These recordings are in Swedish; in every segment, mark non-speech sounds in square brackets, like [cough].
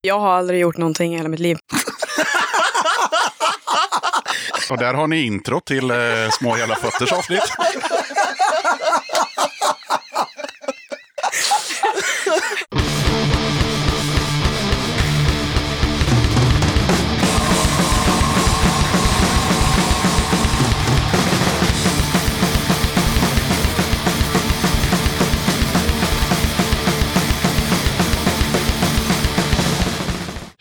Jag har aldrig gjort någonting i hela mitt liv. Och där har ni intro till eh, Små jävla fötters avsnitt. [laughs]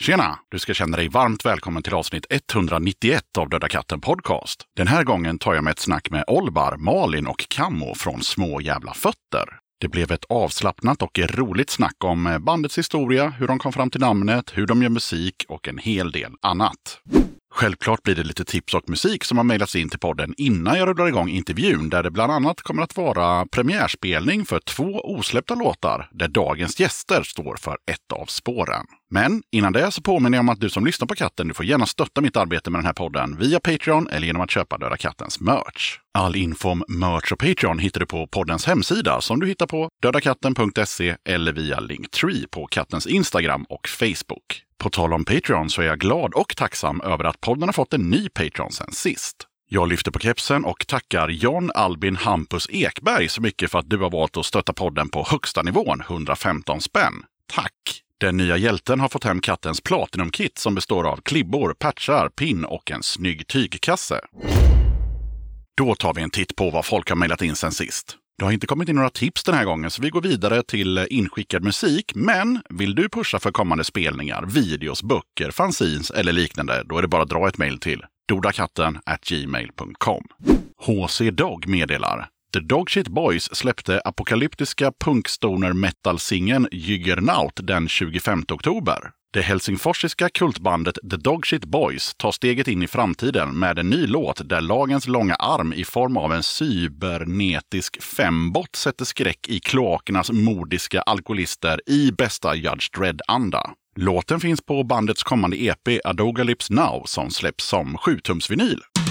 Tjena! Du ska känna dig varmt välkommen till avsnitt 191 av Döda katten Podcast. Den här gången tar jag med ett snack med Olbar, Malin och Kammo från Små jävla fötter. Det blev ett avslappnat och roligt snack om eh, bandets historia, hur de kom fram till namnet, hur de gör musik och en hel del annat. Självklart blir det lite tips och musik som har mejlats in till podden innan jag rullar igång intervjun där det bland annat kommer att vara premiärspelning för två osläppta låtar där dagens gäster står för ett av spåren. Men innan det så påminner jag om att du som lyssnar på katten, du får gärna stötta mitt arbete med den här podden via Patreon eller genom att köpa Döda Kattens merch. All info om merch och Patreon hittar du på poddens hemsida som du hittar på dödakatten.se eller via Linktree på kattens Instagram och Facebook. På tal om Patreon så är jag glad och tacksam över att podden har fått en ny Patreon sen sist. Jag lyfter på kepsen och tackar John Albin Hampus Ekberg så mycket för att du har valt att stötta podden på högsta nivån, 115 spänn. Tack! Den nya hjälten har fått hem kattens Platinum-kit som består av klibbor, patchar, pin och en snygg tygkasse. Då tar vi en titt på vad folk har mejlat in sen sist. Det har inte kommit in några tips den här gången, så vi går vidare till inskickad musik. Men vill du pusha för kommande spelningar, videos, böcker, fanzines eller liknande, då är det bara att dra ett mejl till dodakatten gmail.com. HC Dog meddelar The Dogshit Boys släppte apokalyptiska punkstoner metal-singeln Jyggernaut den 25 oktober. Det helsingforsiska kultbandet The Dogshit Boys tar steget in i framtiden med en ny låt där lagens långa arm i form av en cybernetisk fembot sätter skräck i kloakernas modiska alkoholister i bästa Judge Dredd-anda. Låten finns på bandets kommande EP Adogalypse Now som släpps som 7-tumsvinyl. Bloodshed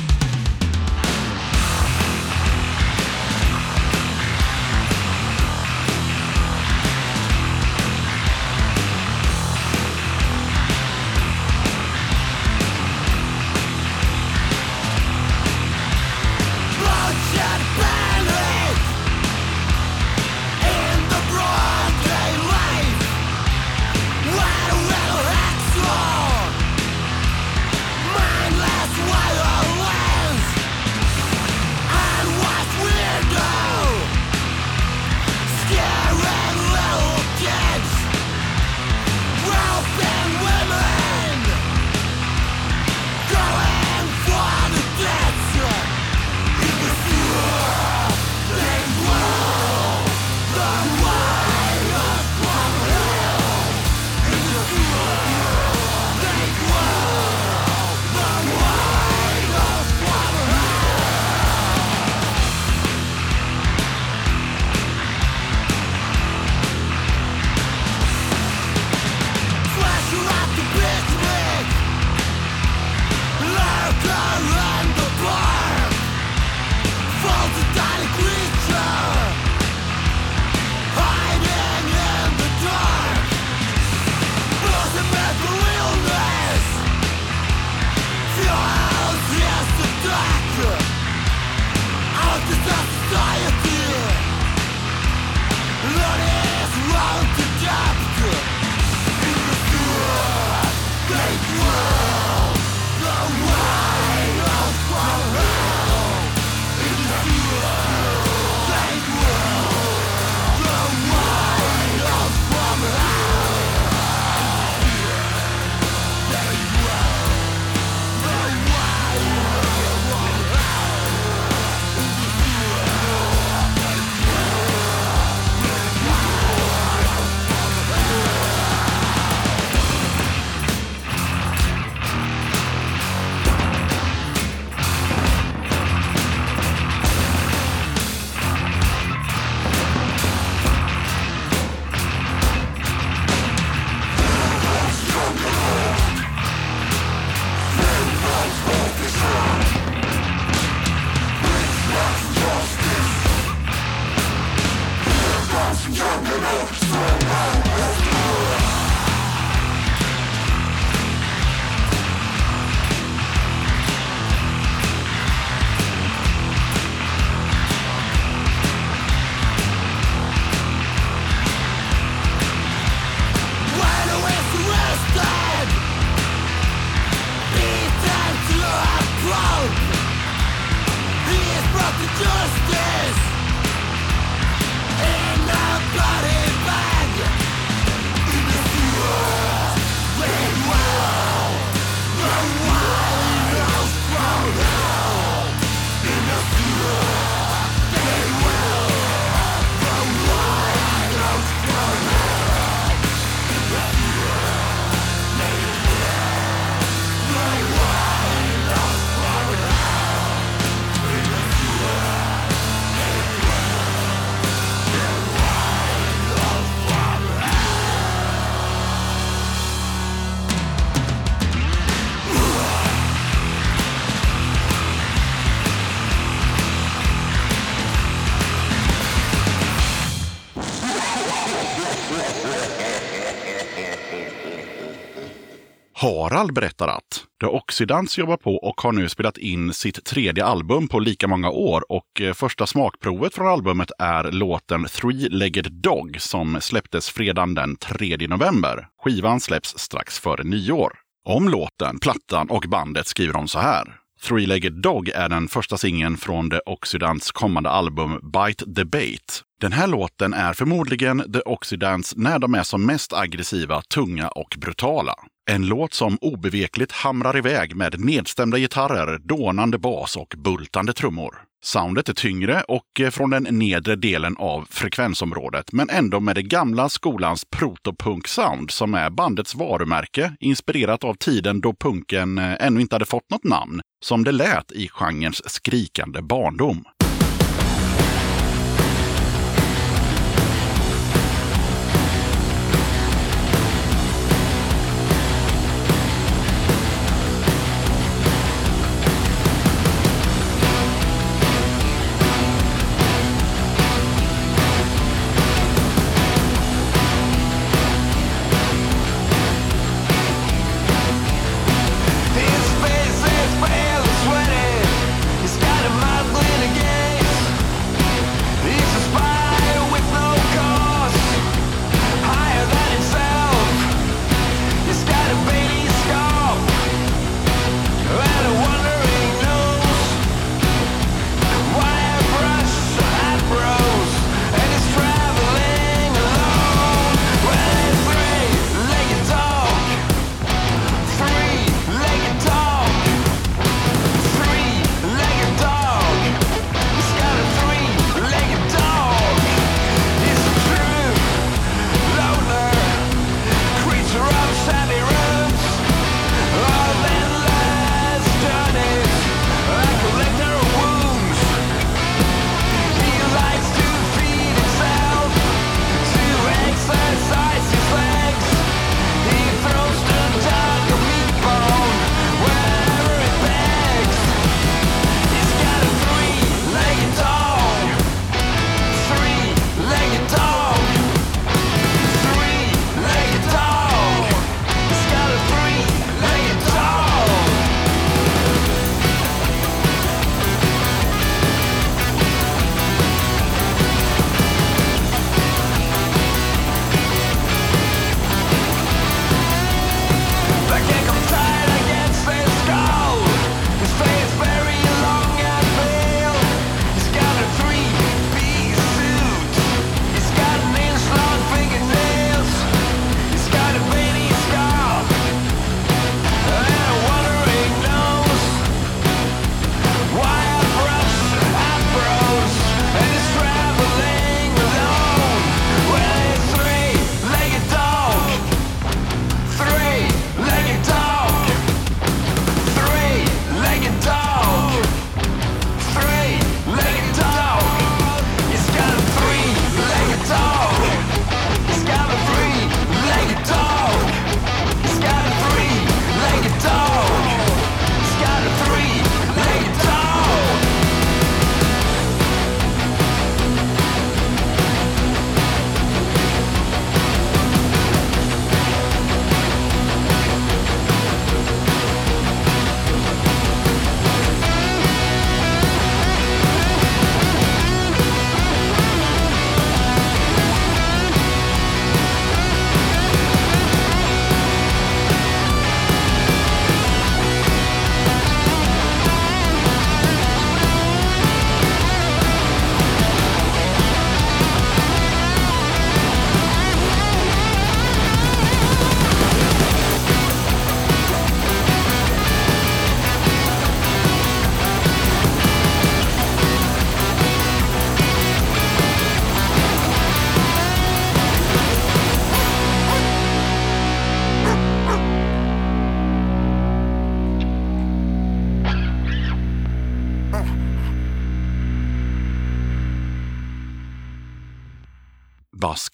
Harald berättar att The Oxidants jobbar på och har nu spelat in sitt tredje album på lika många år och eh, första smakprovet från albumet är låten Three-Legged Dog som släpptes fredagen den 3 november. Skivan släpps strax före nyår. Om låten, plattan och bandet skriver de så här. Three-Legged Dog är den första singeln från The Oxidants kommande album Bite the Bait. Den här låten är förmodligen The Oxidants när de är som mest aggressiva, tunga och brutala. En låt som obevekligt hamrar iväg med nedstämda gitarrer, dånande bas och bultande trummor. Soundet är tyngre och eh, från den nedre delen av frekvensområdet, men ändå med det gamla skolans protopunk-sound som är bandets varumärke, inspirerat av tiden då punken eh, ännu inte hade fått något namn, som det lät i genrens skrikande barndom.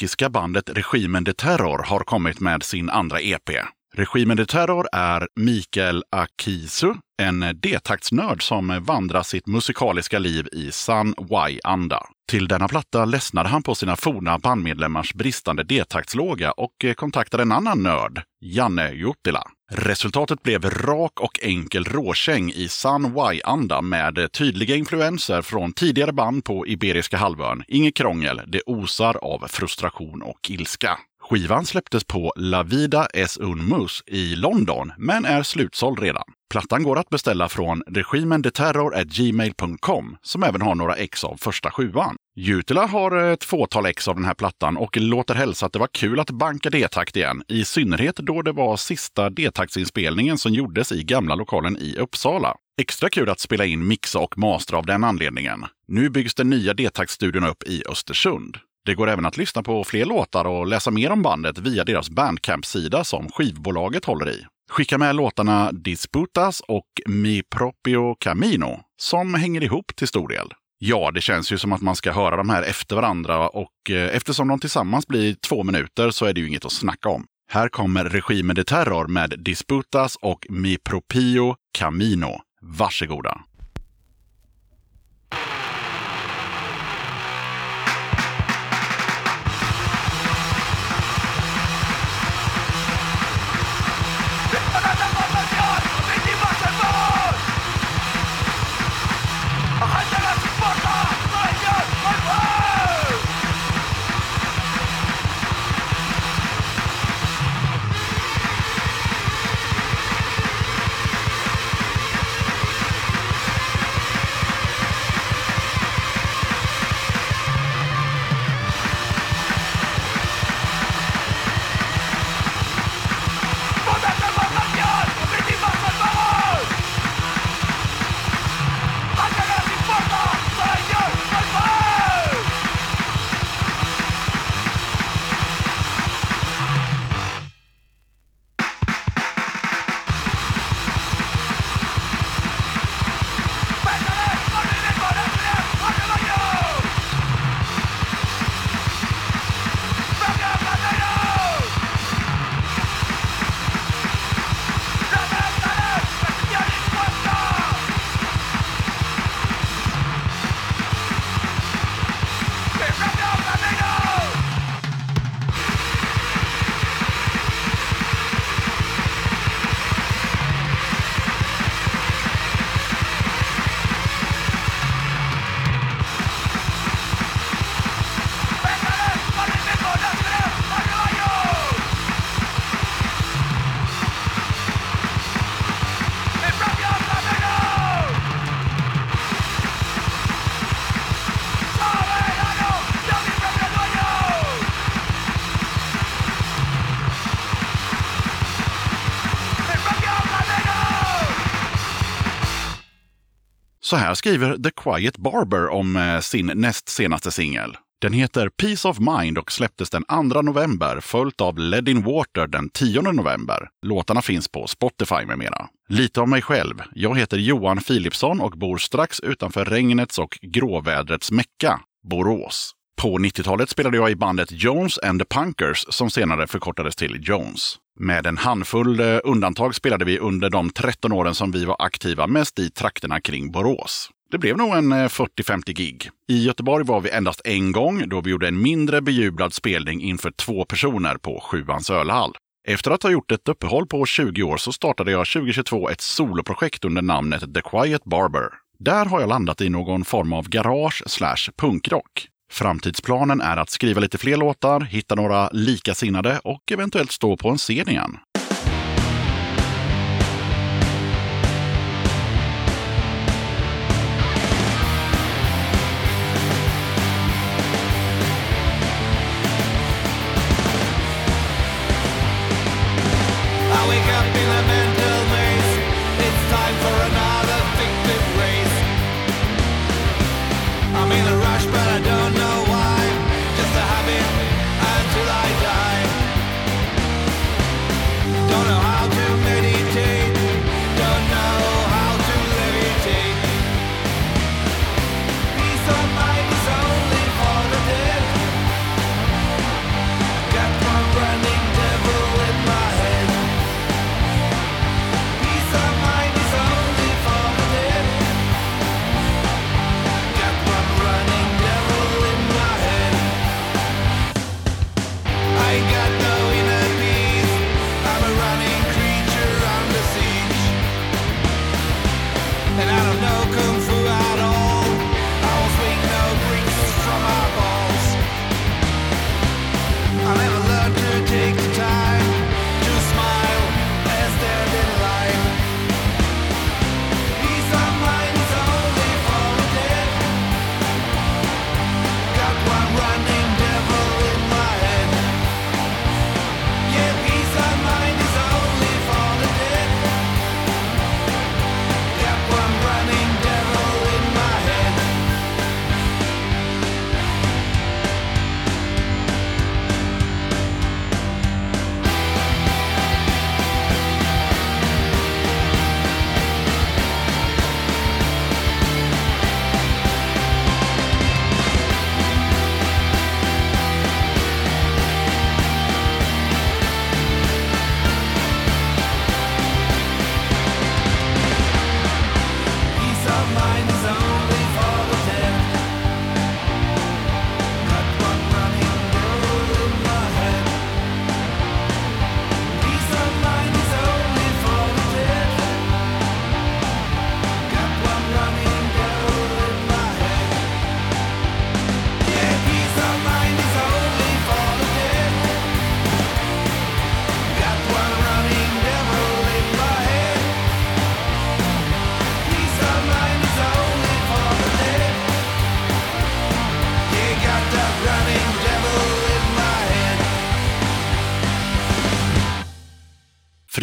Baskiska bandet Regimen de Terror har kommit med sin andra EP. Regimen de Terror är Mikael Akisu, en D-taktsnörd som vandrar sitt musikaliska liv i sann Y-anda. Till denna platta ledsnade han på sina forna bandmedlemmars bristande D-taktslåga och kontaktade en annan nörd, Janne Juttila. Resultatet blev rak och enkel råkäng i sann Y-anda med tydliga influenser från tidigare band på Iberiska halvön. Inget krångel, det osar av frustration och ilska. Skivan släpptes på La Vida es un mus i London, men är slutsåld redan. Plattan går att beställa från regimendeterror.gmail.com som även har några ex av första sjuan. Jutila har ett fåtal ex av den här plattan och låter hälsa att det var kul att banka D-takt igen. I synnerhet då det var sista D-taktsinspelningen som gjordes i gamla lokalen i Uppsala. Extra kul att spela in, mixa och mastra av den anledningen. Nu byggs den nya D-taktstudion upp i Östersund. Det går även att lyssna på fler låtar och läsa mer om bandet via deras Bandcamp-sida som skivbolaget håller i. Skicka med låtarna Disputas och Mi Propio Camino som hänger ihop till stor del. Ja, det känns ju som att man ska höra de här efter varandra och eh, eftersom de tillsammans blir två minuter så är det ju inget att snacka om. Här kommer Regimen de Terror med Disputas och Mi Propio Camino. Varsågoda! Så här skriver The Quiet Barber om eh, sin näst senaste singel. Den heter Peace of Mind och släpptes den 2 november följt av Lead in Water den 10 november. Låtarna finns på Spotify med mera. Lite om mig själv. Jag heter Johan Philipsson och bor strax utanför regnets och gråvädrets Mecka, Borås. På 90-talet spelade jag i bandet Jones and the Punkers som senare förkortades till Jones. Med en handfull eh, undantag spelade vi under de 13 åren som vi var aktiva mest i trakterna kring Borås. Det blev nog en eh, 40-50 gig. I Göteborg var vi endast en gång då vi gjorde en mindre bejublad spelning inför två personer på Sjuans ölhall. Efter att ha gjort ett uppehåll på 20 år så startade jag 2022 ett soloprojekt under namnet The Quiet Barber. Där har jag landat i någon form av garage slash punkrock. Framtidsplanen är att skriva lite fler låtar, hitta några likasinnade och eventuellt stå på en scen igen.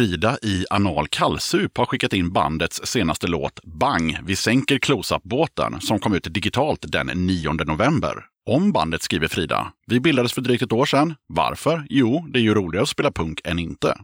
Frida i Anal kallsup har skickat in bandets senaste låt Bang, vi sänker close-up-båten som kom ut digitalt den 9 november. Om bandet skriver Frida. Vi bildades för drygt ett år sedan. Varför? Jo, det är ju roligare att spela punk än inte.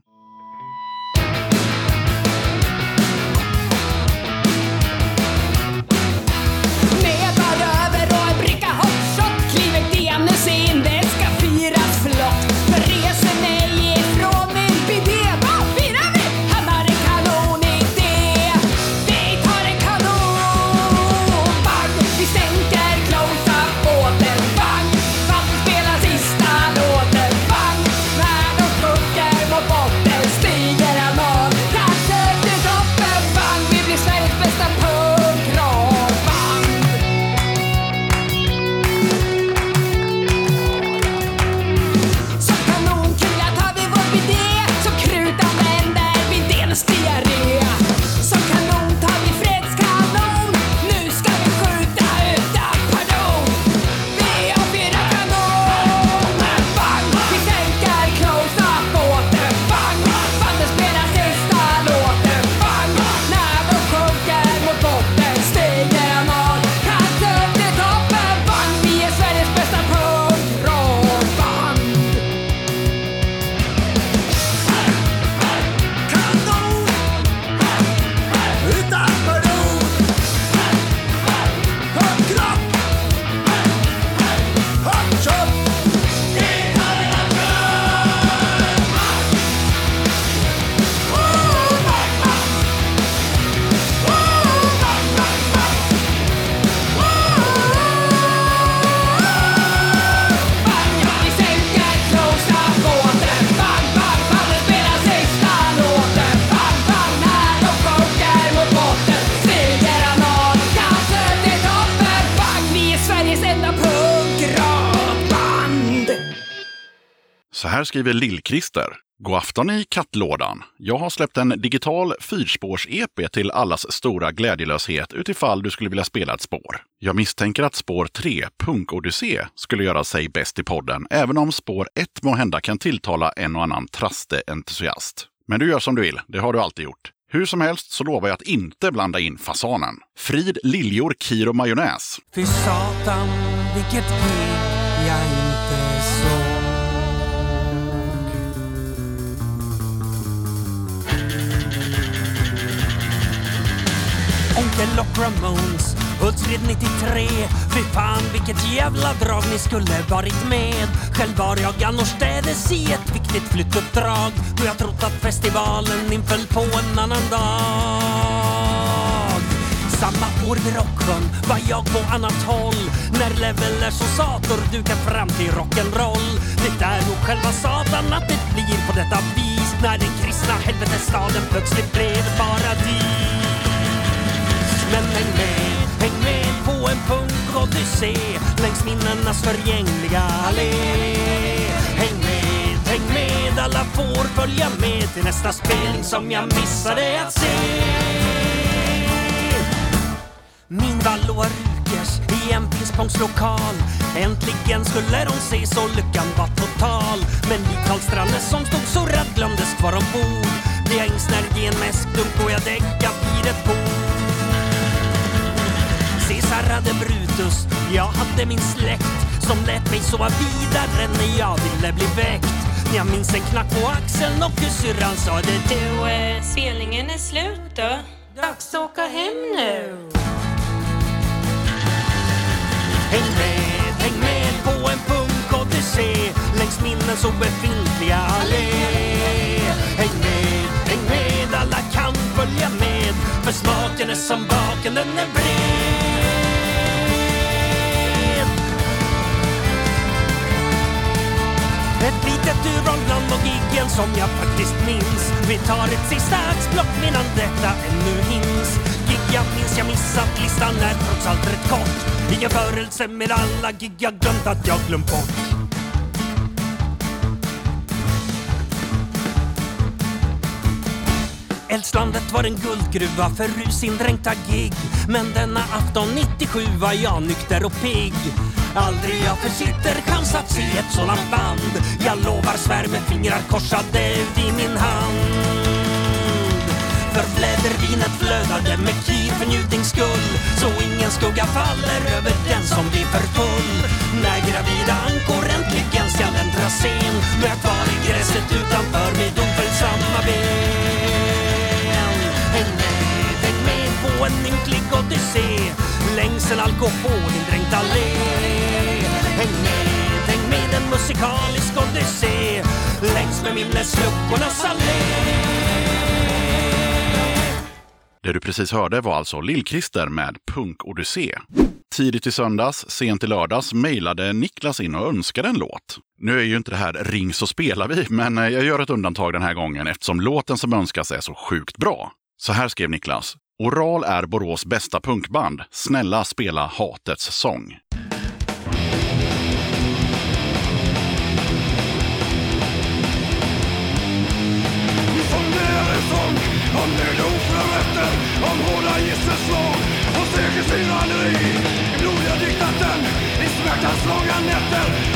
Så här skriver Lill-Christer. God afton i kattlådan. Jag har släppt en digital fyrspårs-EP till allas stora glädjelöshet utifall du skulle vilja spela ett spår. Jag misstänker att spår 3, Punk-Odyssé, skulle göra sig bäst i podden, även om spår 1 må hända kan tilltala en och annan traste-entusiast. Men du gör som du vill, det har du alltid gjort. Hur som helst så lovar jag att inte blanda in fasanen. Frid liljor, kir och majonnäs. Fy satan, vilket gig jag inte såg. Onkel och Ramones, Hultsfred 93 Fy fan vilket jävla drag ni skulle varit med. Själv var jag annorstädes i ett viktigt flyttuppdrag. Då jag trott att festivalen inföll på en annan dag. Samma år vid Rocksjön var jag på annat håll. När Levelers och Sator dukat fram till rock'n'roll. Det är nog själva satan att det blir på detta vis. När den kristna helvetesstaden plötsligt blev ett paradis. Men häng med, häng med på en punkodyssé Längs minnenas förgängliga allé. Häng med, häng med, alla får följa med Till nästa spelning som jag missade att se. Min Vallå Rukers i en pingspongslokal. Äntligen skulle de se så lyckan var total. Men lik Karl Stranne som stod surrad glömdes kvar ombord. Blev jag insnärjd i en mäskdunk och jag däckad vid ett bord. Caesar hade Brutus, jag hade min släkt som lät mig sova vidare när jag ville bli väckt jag minns en knack på axeln och hur syrran sa det Du, eh, spelningen är slut då. Dags att åka hem nu. Häng med, häng med på en punk-odyssé längs minnens obefintliga allé. Häng med, häng med, alla kan följa med för smaken är som baken, den är bred. Ett litet urval bland logiken som jag faktiskt minns. Vi tar ett sista axplock medan detta ännu hinns. Gig jag minns jag missat, listan är trots allt rätt kort. I jämförelse med alla gig jag glömt att jag glömt bort. Eldslandet var en guldgruva för rusindränkta gig. Men denna afton 97 var jag nykter och pigg. Aldrig jag försitter chans att se ett sådant band. Jag lovar svär med fingrar korsade ut i min hand. För flädervinet med kniv för njutnings skull. Så ingen skugga faller över den som blir för full När gravida ankor äntligen skall äntra scen jag kvar i gräset utanför med domföljsamma ben. Häng med, häng med på en ynklig odyssé. Längs en alkoholindränkt allé. Häng med, häng med en musikalisk odyssé Längs med minnesluckornas allé Det du precis hörde var alltså Lill-Christer med Punk-Odyssé. Tidigt i söndags, sent i lördags, mejlade Niklas in och önskade en låt. Nu är ju inte det här Ring så spelar vi, men eh, jag gör ett undantag den här gången eftersom låten som önskas är så sjukt bra. Så här skrev Niklas. Oral är Borås bästa punkband. Snälla spela Hatets sång. Och I blodiga diktaten, i smärtans långa nätter.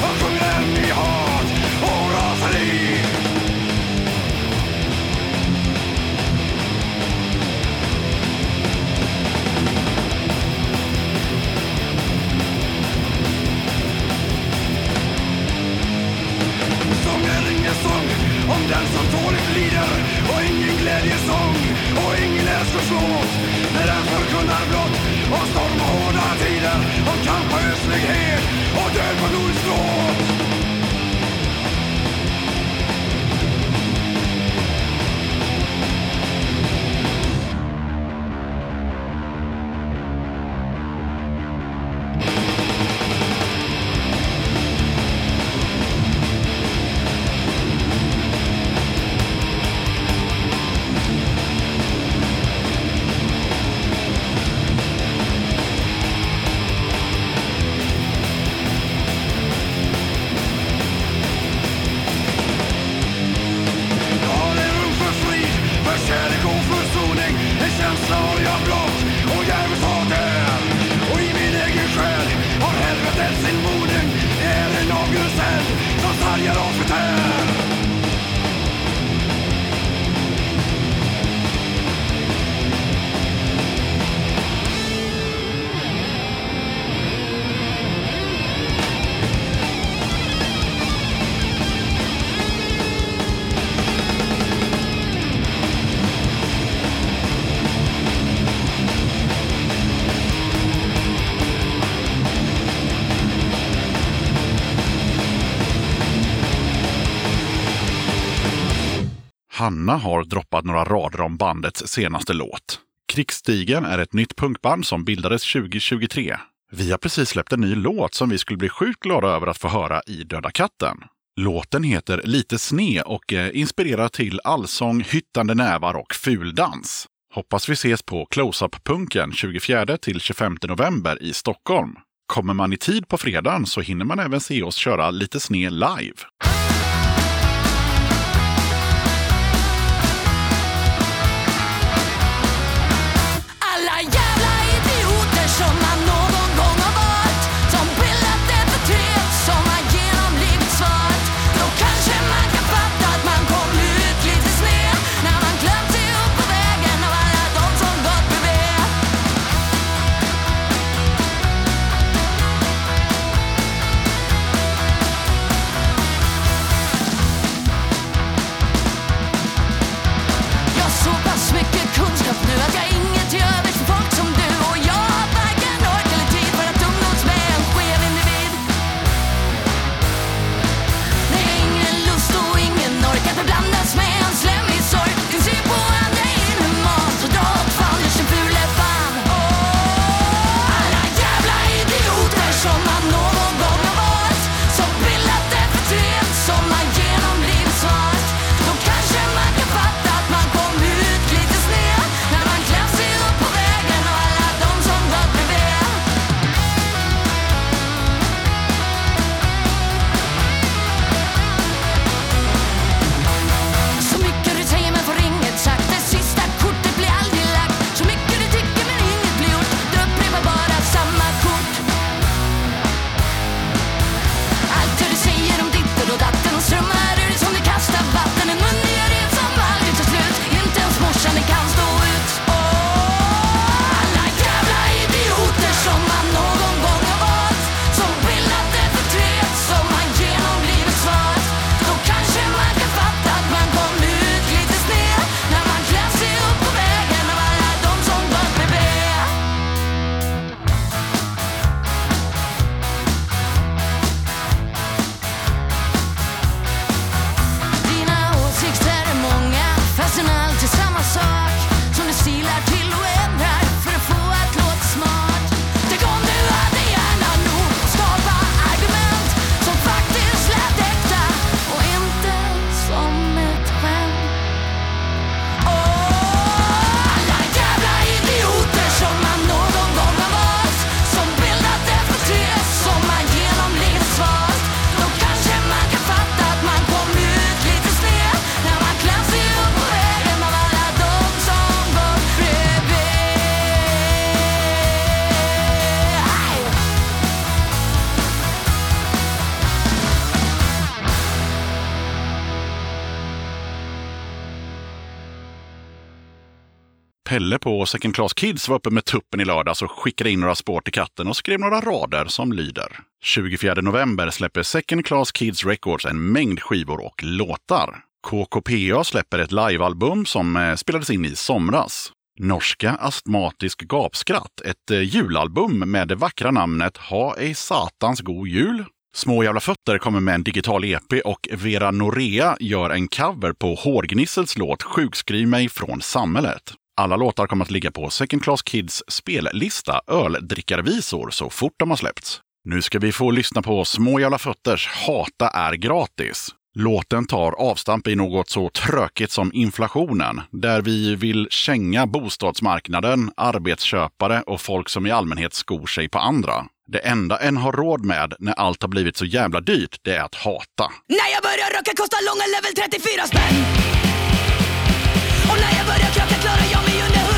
Hanna har droppat några rader om bandets senaste låt. Krigsstigen är ett nytt punkband som bildades 2023. Vi har precis släppt en ny låt som vi skulle bli sjukt glada över att få höra i Döda katten. Låten heter Lite sne och eh, inspirerar till allsång, hyttande nävar och fuldans. Hoppas vi ses på Close-Up-punken 24 till 25 november i Stockholm. Kommer man i tid på fredagen så hinner man även se oss köra Lite sne live. Pelle på Second Class Kids var uppe med tuppen i lördags och skickade in några spår till katten och skrev några rader som lyder. 24 november släpper Second Class Kids Records en mängd skivor och låtar. KKPA släpper ett livealbum som eh, spelades in i somras. Norska Astmatisk Gapskratt, ett eh, julalbum med det vackra namnet Ha ej satans god jul. Små jävla fötter kommer med en digital EP och Vera Norea gör en cover på Hårgnissels låt Sjukskriv mig från samhället. Alla låtar kommer att ligga på Second Class Kids spellista Öldrickarvisor så fort de har släppts. Nu ska vi få lyssna på Små jävla fötters Hata är gratis. Låten tar avstamp i något så tråkigt som inflationen, där vi vill känga bostadsmarknaden, arbetsköpare och folk som i allmänhet skor sig på andra. Det enda en har råd med när allt har blivit så jävla dyrt, det är att hata. När jag börjar röka kostar långa level 34 spänn Och när jag börjar krocka klarar jag mig under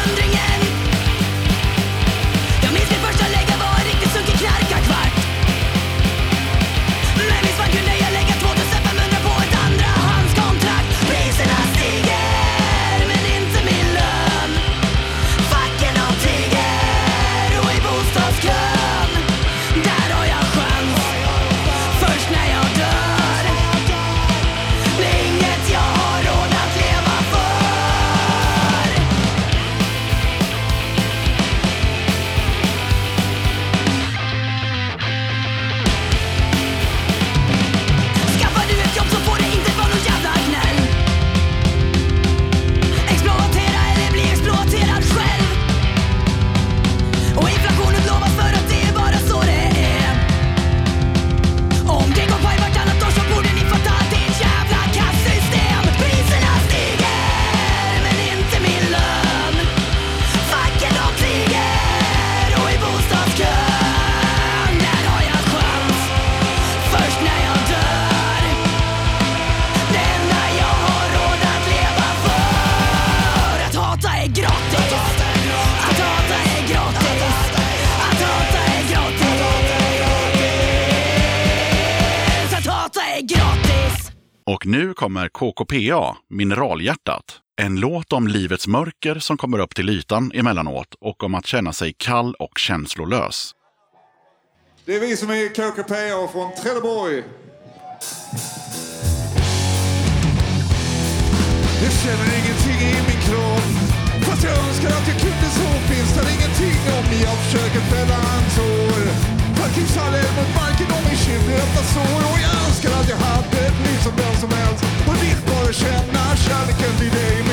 kommer KKPA, Mineralhjärtat. En låt om livets mörker som kommer upp till ytan emellanåt och om att känna sig kall och känslolös. Det är vi som är KKPA från Trelleborg. Jag känner ingenting i min kropp Fast jag önskar att jag kunde så finns det ingenting om jag försöker fälla en tår Fucking faller mot marken och min kind öppnar sår Och jag önskar att jag hade ett som vem som helst. Och vill bara känna kärleken till dig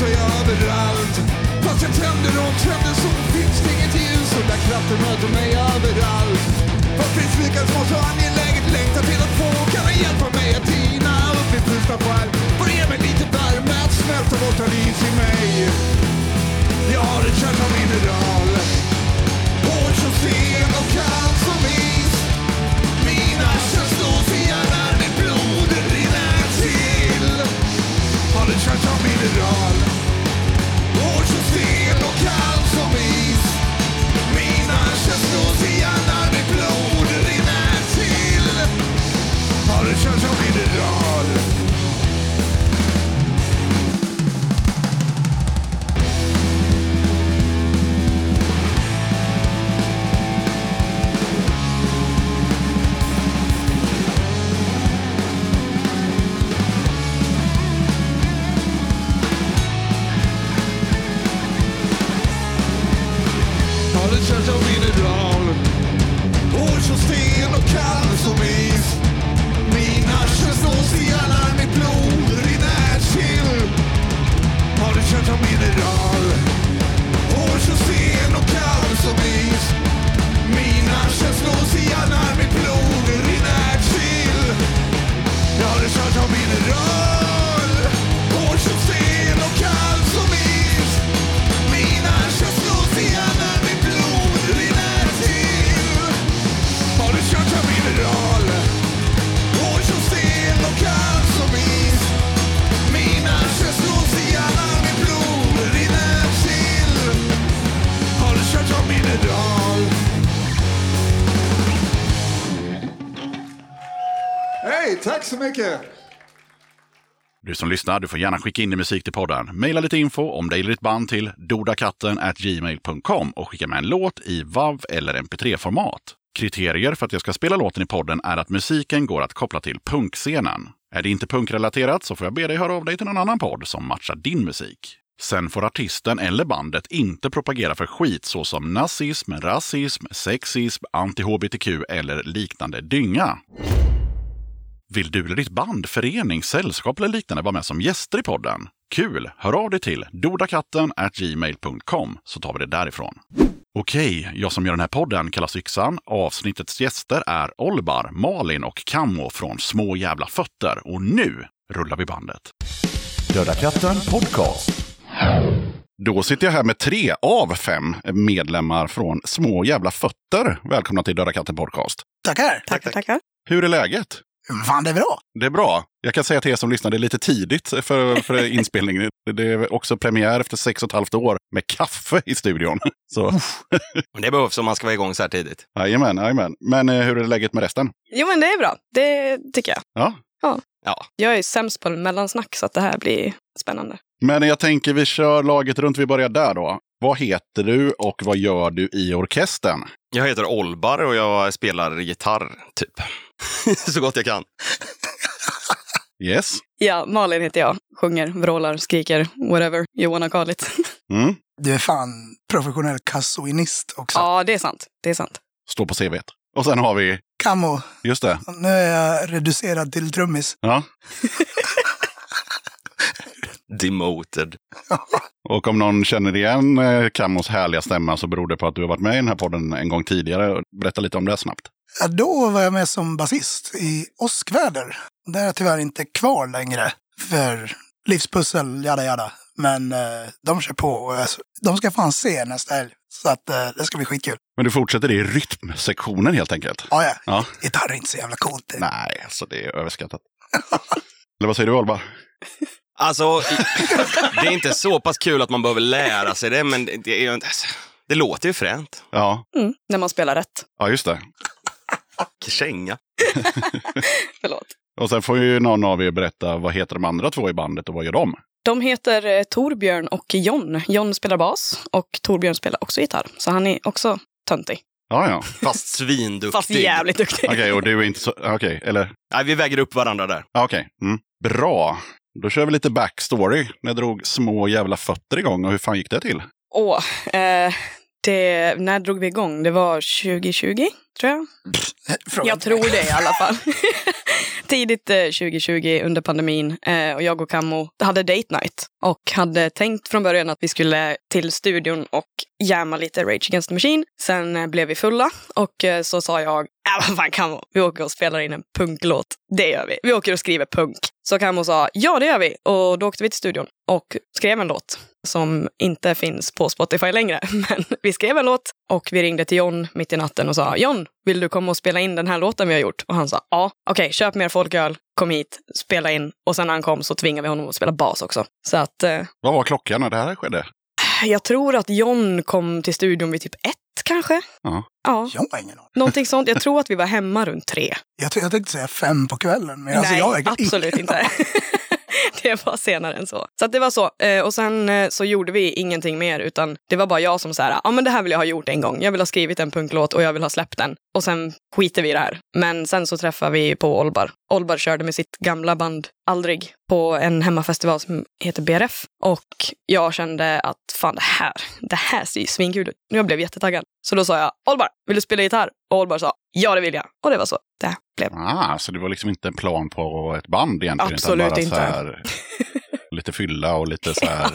sig överallt. Fast jag tänder och tänder så finns det inget ljus. Och där kraften möter mig överallt. Fast finns lika smått så angeläget längtar till att få. Kan han hjälpa mig att tina upp min frusna själ? För ge mig lite värme att smälta bort all is i mig. Jag har en känsla av mineral. Hård som sten och kall Har ett av mineral Hård som sten och kall som is. Mina känslor ser gärna mitt blod. Rinner till. Har du hjärta som mineral mycket! Du som lyssnar, du får gärna skicka in din musik till podden. Maila lite info om dig eller ditt band till dodakatten@gmail.com och skicka med en låt i WAV eller MP3-format. Kriterier för att jag ska spela låten i podden är att musiken går att koppla till punkscenen. Är det inte punkrelaterat så får jag be dig höra av dig till någon annan podd som matchar din musik. Sen får artisten eller bandet inte propagera för skit såsom nazism, rasism, sexism, anti-hbtq eller liknande dynga. Vill du eller ditt band, förening, sällskap eller liknande vara med som gäster i podden? Kul! Hör av dig till dodakatten gmail.com så tar vi det därifrån. Okej, jag som gör den här podden kallas Yxan. Avsnittets gäster är Olbar, Malin och Kammo från Små Jävla Fötter. Och nu rullar vi bandet. Döda katten podcast. Då sitter jag här med tre av fem medlemmar från Små Jävla Fötter. Välkomna till Döda katten podcast. Tackar. Tackar, tackar. Hur är läget? Fan, det är bra. Det är bra. Jag kan säga till er som lyssnar, det är lite tidigt för, för [laughs] inspelning. Det är också premiär efter sex och ett halvt år med kaffe i studion. [laughs] Så, Det behövs om man ska vara igång så här tidigt. jajamän, jajamän. Men eh, hur är läget med resten? Jo, men det är bra. Det tycker jag. Ja. Ja, Jag är sämst på mellansnack, så att det här blir spännande. Men jag tänker vi kör laget runt, vi börjar där då. Vad heter du och vad gör du i orkestern? jag heter Olbar och jag spelar gitarr, typ. [laughs] så gott jag kan. Yes. Ja, Malin heter jag. Sjunger, vrålar, skriker, whatever you wanna call it. [laughs] Mm. Du är fan professionell kassoinist också. ja, det är sant. Det är sant. Står på CVt. Och sen har vi, Kammo, just det. nu är jag reducerad till trummis. Ja. [laughs] Demoted. [laughs] Och om någon känner igen eh, Kammos härliga stämma så beror det på att du har varit med i den här podden en gång tidigare. Berätta lite om det snabbt. Ja, då var jag med som basist i Åskväder. Där är jag tyvärr inte kvar längre. För livspussel, jada jada. Men eh, de kör på och jag, de ska fan se nästa helg. Så att eh, det ska bli skitkul. Men du fortsätter i rytmsektionen helt enkelt? Ja, ja. Ja. Gitarr är inte så jävla coolt. Det. Nej, alltså det är överskattat. [laughs] Eller vad säger du Alba? [laughs] Alltså, det är inte så pass kul att man behöver lära sig det, men det, är ju inte... Det låter ju fränt. Ja, Mm, när man spelar rätt. ja just det. Känga. [laughs] Förlåt. Och sen får ju någon av er berätta vad heter de andra två i bandet och vad gör de? De heter eh, Torbjörn och John. John spelar bas och Torbjörn spelar också gitarr. Så han är också töntig. Ja, ja. Fast svinduktig. Fast jävligt duktig. Okej, och du är inte så... Okej, eller? Nej, vi väger upp varandra där. Okej. Mm. Bra. Då kör vi lite backstory. När drog små jävla fötter igång och hur fan gick det till? Åh, eh, det, när drog vi igång? Det var 2020, tror jag. Fråga Jag tror det i alla fall. [laughs] Tidigt eh, 2020 under pandemin eh, och jag och Kammo hade date night och hade tänkt från början att vi skulle till studion och jamma lite Rage Against the Machine. Sen eh, blev vi fulla och eh, så sa jag, äh, vad fan Kammo, vi åker och spelar in en punklåt. Det gör vi. Vi åker och skriver punk. Så Kammo sa, ja det gör vi. Och då åkte vi till studion och skrev en låt som inte finns på Spotify längre. [laughs] Men vi skrev en låt och vi ringde till John mitt i natten och sa John, vill du komma och spela in den här låten vi har gjort? Och han sa ja, okej, köp mer folköl, kom hit, spela in. Och sen när han kom så tvingade vi honom att spela bas också. Så att eh, Vad var klockan när det här skedde? jag tror att John kom till studion vid typ ett kanske. Ja. Ja, Jag har ingen aning. någonting sånt. Jag tror att vi var hemma runt tre. Jag, jag tänkte säga fem på kvällen. Men alltså, Nej, jag har absolut ingen inte. [laughs] [laughs] det var senare än så. Så att det var så. Eh, och sen eh, så gjorde vi ingenting mer, utan det var bara jag som så här, ja ah, men det här vill jag ha gjort en gång. Jag vill ha skrivit en punklåt och jag vill ha släppt den. Och sen skiter vi i det här. Men sen så träffade vi på Olbar. Olbar körde med sitt gamla band Aldrig på en hemmafestival som heter BRF. Och jag kände att fan det här, det här ser ju svinkul ut. Jag blev jättetaggad. Så då sa jag, Olbar, vill du spela gitarr? Och Olbar sa, ja det vill jag. Och det var så det blev. Ah, så det var liksom inte en plan på ett band egentligen? Absolut utan bara inte. Så här, [laughs] lite fylla och lite så här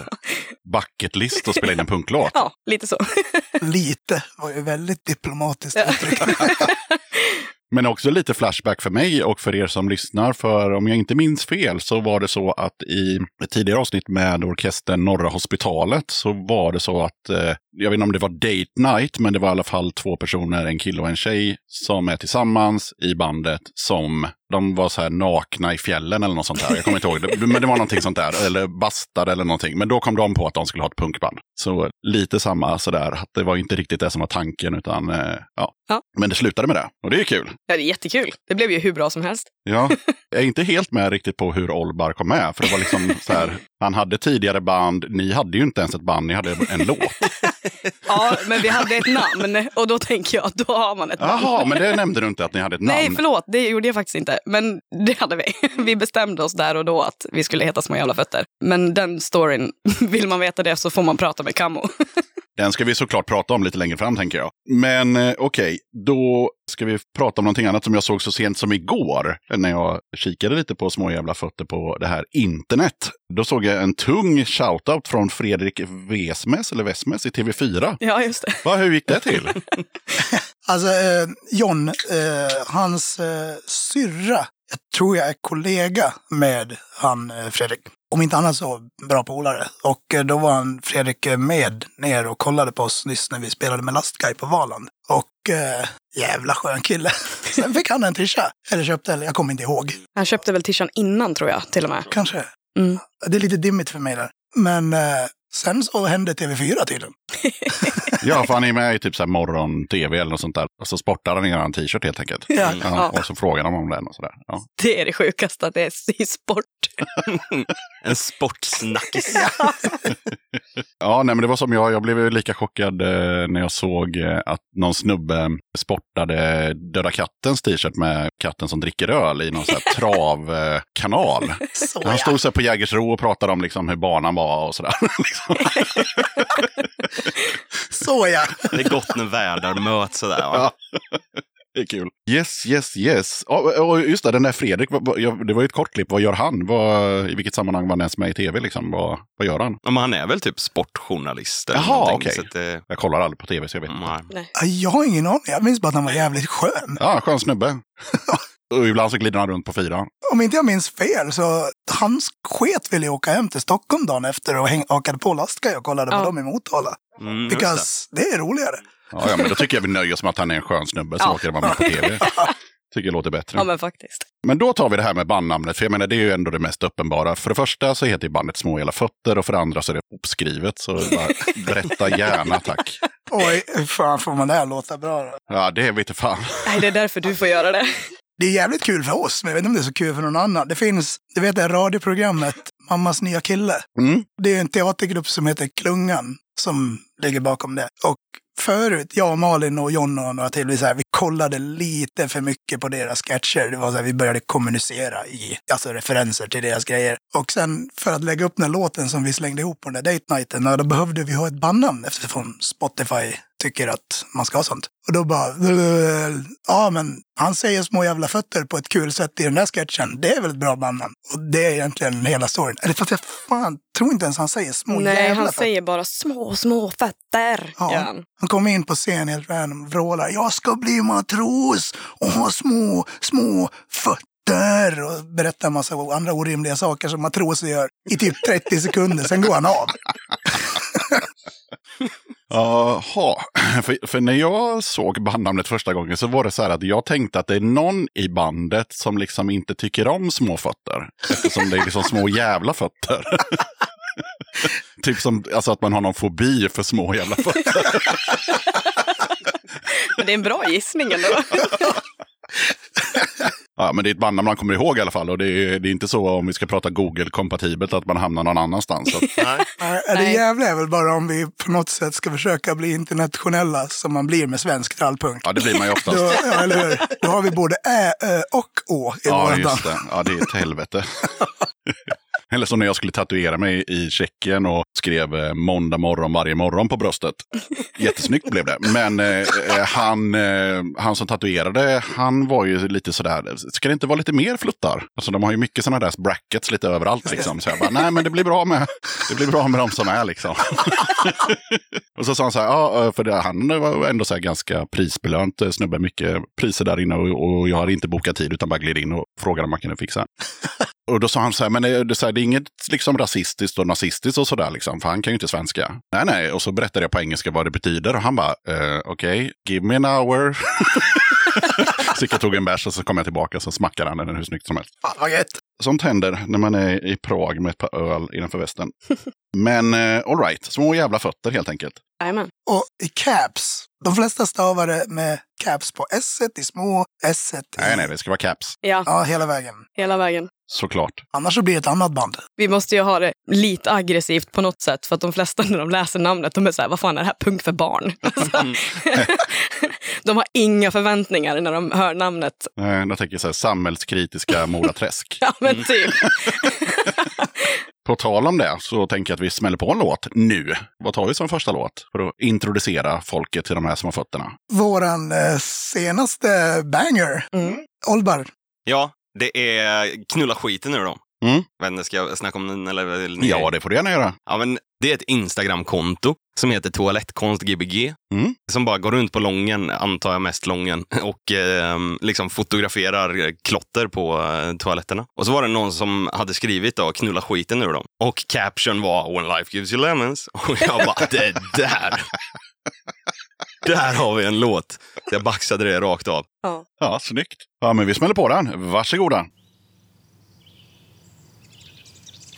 bucket list och spela in en punklåt? Ja, lite så. [laughs] Lite var ju väldigt diplomatiskt uttryckt. [laughs] Men också lite flashback för mig och för er som lyssnar. För om jag inte minns fel så var det så att i ett tidigare avsnitt med orkestern Norra Hospitalet så var det så att eh, jag vet inte om det var date night, men det var i alla fall två personer, en kille och en tjej, som är tillsammans i bandet som de var så här nakna i fjällen eller något sånt där. Jag kommer inte ihåg, det, men det var någonting sånt där. Eller bastade eller någonting. Men då kom de på att de skulle ha ett punkband. Så lite samma sådär, att det var inte riktigt det som var tanken, utan eh, ja. Ja. Men det slutade med det. Och det är kul. Ja, det är jättekul. Det blev ju hur bra som helst. Ja, [laughs] jag är inte helt med riktigt på hur Olbar kom med. För det var liksom så här, han hade tidigare band, ni hade ju inte ens ett band, ni hade en låt. [laughs] [laughs] Ja, men vi hade ett namn och då tänker jag, då har man ett namn. Jaha, men det nämnde du inte att ni hade ett namn. Nej, förlåt, det gjorde jag faktiskt inte. Men det hade vi. Vi bestämde oss där och då att vi skulle heta Små jävla fötter. Men den storyn, vill man veta det så får man prata med Kammo. Den ska vi såklart prata om lite längre fram, tänker jag. Men eh, okej, då ska vi prata om någonting annat som jag såg så sent som igår. När jag kikade lite på små jävla fötter på det här internet. Då såg jag en tung shoutout från Fredrik Vesmes, eller Vesmes, i TV4. Ja, just det. Va, hur gick det till? [laughs] Alltså, eh, John, eh, hans eh, syrra, jag tror jag är kollega med han eh, Fredrik. Om inte annat så bra polare. Och eh, då var han Fredrik eh, med ner och kollade på oss nyss när vi spelade med Lastguy på Valand. Och eh, jävla skön kille. [laughs] Sen fick han en tisha. Eller köpte, eller jag kommer inte ihåg. Han köpte väl tishan innan tror jag, till och med. Kanske. Mm. Det är lite dimmigt för mig där. Men eh, sen så hände TV4 tydligen. [laughs] Ja, för han är med i typ så morgon-tv eller något sånt där. Och så sportar han i en t-shirt helt enkelt. Ja. Ja, och så frågar de om den och sådär. Ja. Det är det sjukaste, att det är i sport. [laughs] En sportsnackis. [laughs] Ja, nej, men det var som jag. Jag blev ju lika chockad eh, när jag såg eh, att någon snubbe sportade Döda kattens t-shirt med katten som dricker öl i någon sån här travkanal. Så Han ja. stod så här på Jägersro och pratade om liksom hur banan var och sådär. [laughs] liksom. Så ja. Det är gott när världar möts sådär. Va? Ja. Det är kul. Yes, yes, yes. Ja, och just det, den där Fredrik, det var ju ett kort klipp. Vad gör han? Vad, I vilket sammanhang var han ens med i tv? Liksom? Vad, vad gör han? Ja, Men han är väl typ sportjournalist eller Jaha, okej. Att det, Jag kollar aldrig på tv så jag vet inte. nej. Jag har ingen aning. Jag minns bara att han var jävligt skön. Ja, skön snubbe. [laughs] och ibland så glider han runt på fyran. Om inte jag minns fel så han sket ville åka hem till Stockholm dagen efter och häng, hakade på Lastguy och kollade Ja. på dem i Motala. Mm, just det. Because det är roligare. Ja, ja, men då tycker jag vi nöjer oss med att han är en skön snubbe så Ja. åker man med på [laughs] tv. Tycker jag låter bättre. Ja, men faktiskt. Men då tar vi det här med bandnamnet, för jag menar det är ju ändå det mest uppenbara. För det första så heter ju bandet Små hela fötter och för det andra så är det uppskrivet. Så bara, [laughs] berätta gärna tack. Oj, hur fan får man det här låta bra då? Ja, det vet jag fan. Nej, det är därför du får göra det. Det är jävligt kul för oss, men jag vet inte om det är så kul för någon annan. Det finns, du vet det här radioprogrammet Mammas nya kille. Mm. Det är en teatergrupp som heter Klungan som ligger bakom det. Och förut, jag och Malin och John och några till, vi, så här, vi kollade lite för mycket på deras sketcher. Det var så här, vi började kommunicera i alltså referenser till deras grejer. Och sen för att lägga upp den här låten som vi slängde ihop på den där date nighten, då behövde vi ha ett bandnamn eftersom Spotify tycker att man ska ha sånt. Och då bara, ja men han säger små jävla fötter på ett kul sätt i den där sketchen. Det är väl ett bra bandnamn? Och det är egentligen hela storyn. Eller fast jag fan tror inte ens han säger små Nej, jävla han fötter. säger bara små, små fötter. Ja. gör han. Kommer in på scen helt random och vrålar Jag ska bli matros och ha små, små fötter och berättar en massa andra orimliga saker som matroser gör i typ 30 sekunder. Sen går han av. [laughs] Jaha, för, för när jag såg bandnamnet första gången så var det så här att jag tänkte att det är någon i bandet som liksom inte tycker om små fötter. Eftersom det är liksom små jävla fötter. [laughs] typ som alltså att man har någon fobi för små jävla fötter. [laughs] Men det är en bra gissning ändå. [laughs] Ja, men det är ett bandnamn man kommer ihåg i alla fall. Och det är, det är inte så om vi ska prata Google-kompatibelt att man hamnar någon annanstans. Så att, [laughs] Nej. Nej, Det jävla är väl bara om vi på något sätt ska försöka bli internationella som man blir med svensk trallpunk. ja, det blir man ju oftast. Då, ja, eller hur? Då har vi både ä, ö och å i Ja, vårt just det. Ja, det är ett helvete. [laughs] Eller som när jag skulle tatuera mig i Tjeckien och skrev eh, måndag morgon varje morgon på bröstet. [laughs] Jättesnyggt blev det. Men eh, eh, han, eh, han som tatuerade, han var ju lite sådär, ska det inte vara lite mer fluttar? Alltså de har ju mycket sådana där brackets lite överallt liksom. Så jag bara, nej men det blir bra med, det blir bra med de som är liksom. [laughs] och så sa han så här, ja, för det, han var ändå så här ganska prisbelönt eh, snubbe, mycket priser där inne och, och jag har inte bokat tid utan bara gled in och frågade om man kunde fixa. Och då sa han så här, men det, det, är så här, det är inget liksom rasistiskt och nazistiskt och sådär liksom, för han kan ju inte svenska. Nej, nej, och så berättade jag på engelska vad det betyder och han bara, eh, okej, give me an hour. [laughs] så jag tog en bärs och så kom jag tillbaka och så smackade han den hur snyggt som helst. Fan vad gött. Sånt händer när man är i Prag med ett par öl innanför västen. [laughs] Men eh, all right, små jävla fötter helt enkelt. Jajamän. Och i caps, de flesta stavar det med caps på s i små, s i... Nej, nej, det ska vara caps. Ja, Ja, hela vägen. hela vägen. Såklart. Annars så blir det ett annat band. Vi måste ju ha det lite aggressivt på något sätt för att de flesta när de läser namnet de är så här, vad fan är det här punk för barn? [laughs] Alltså, [laughs] de har inga förväntningar när de hör namnet. Jag tänker så här, samhällskritiska Moraträsk. [laughs] Ja men typ. På tal om det så tänker jag att vi smäller på en låt nu. Vad tar vi som första låt för att introducera folket till de här små fötterna? Våran eh, senaste banger, Mm. Olbar. Ja, det är knulla skiten ur dem. Mm. Inte, ska jag snacka om den eller? ni- Ja, det får du gärna göra. Ja, men det är ett Instagramkonto som heter Toalettkonstgbg. Mm. Som bara går runt på Lången, antar jag mest Lången, [laughs] och eh, liksom fotograferar klotter på eh, toaletterna. Och så var det någon som hade skrivit då, knulla skiten ur dem. Och caption var When life gives you lemons. [laughs] Och jag bara, det där. [laughs] Där har vi en låt. Jag baxade det rakt av. Ja, snyggt. Ja, men vi smäller på den. Varsågoda.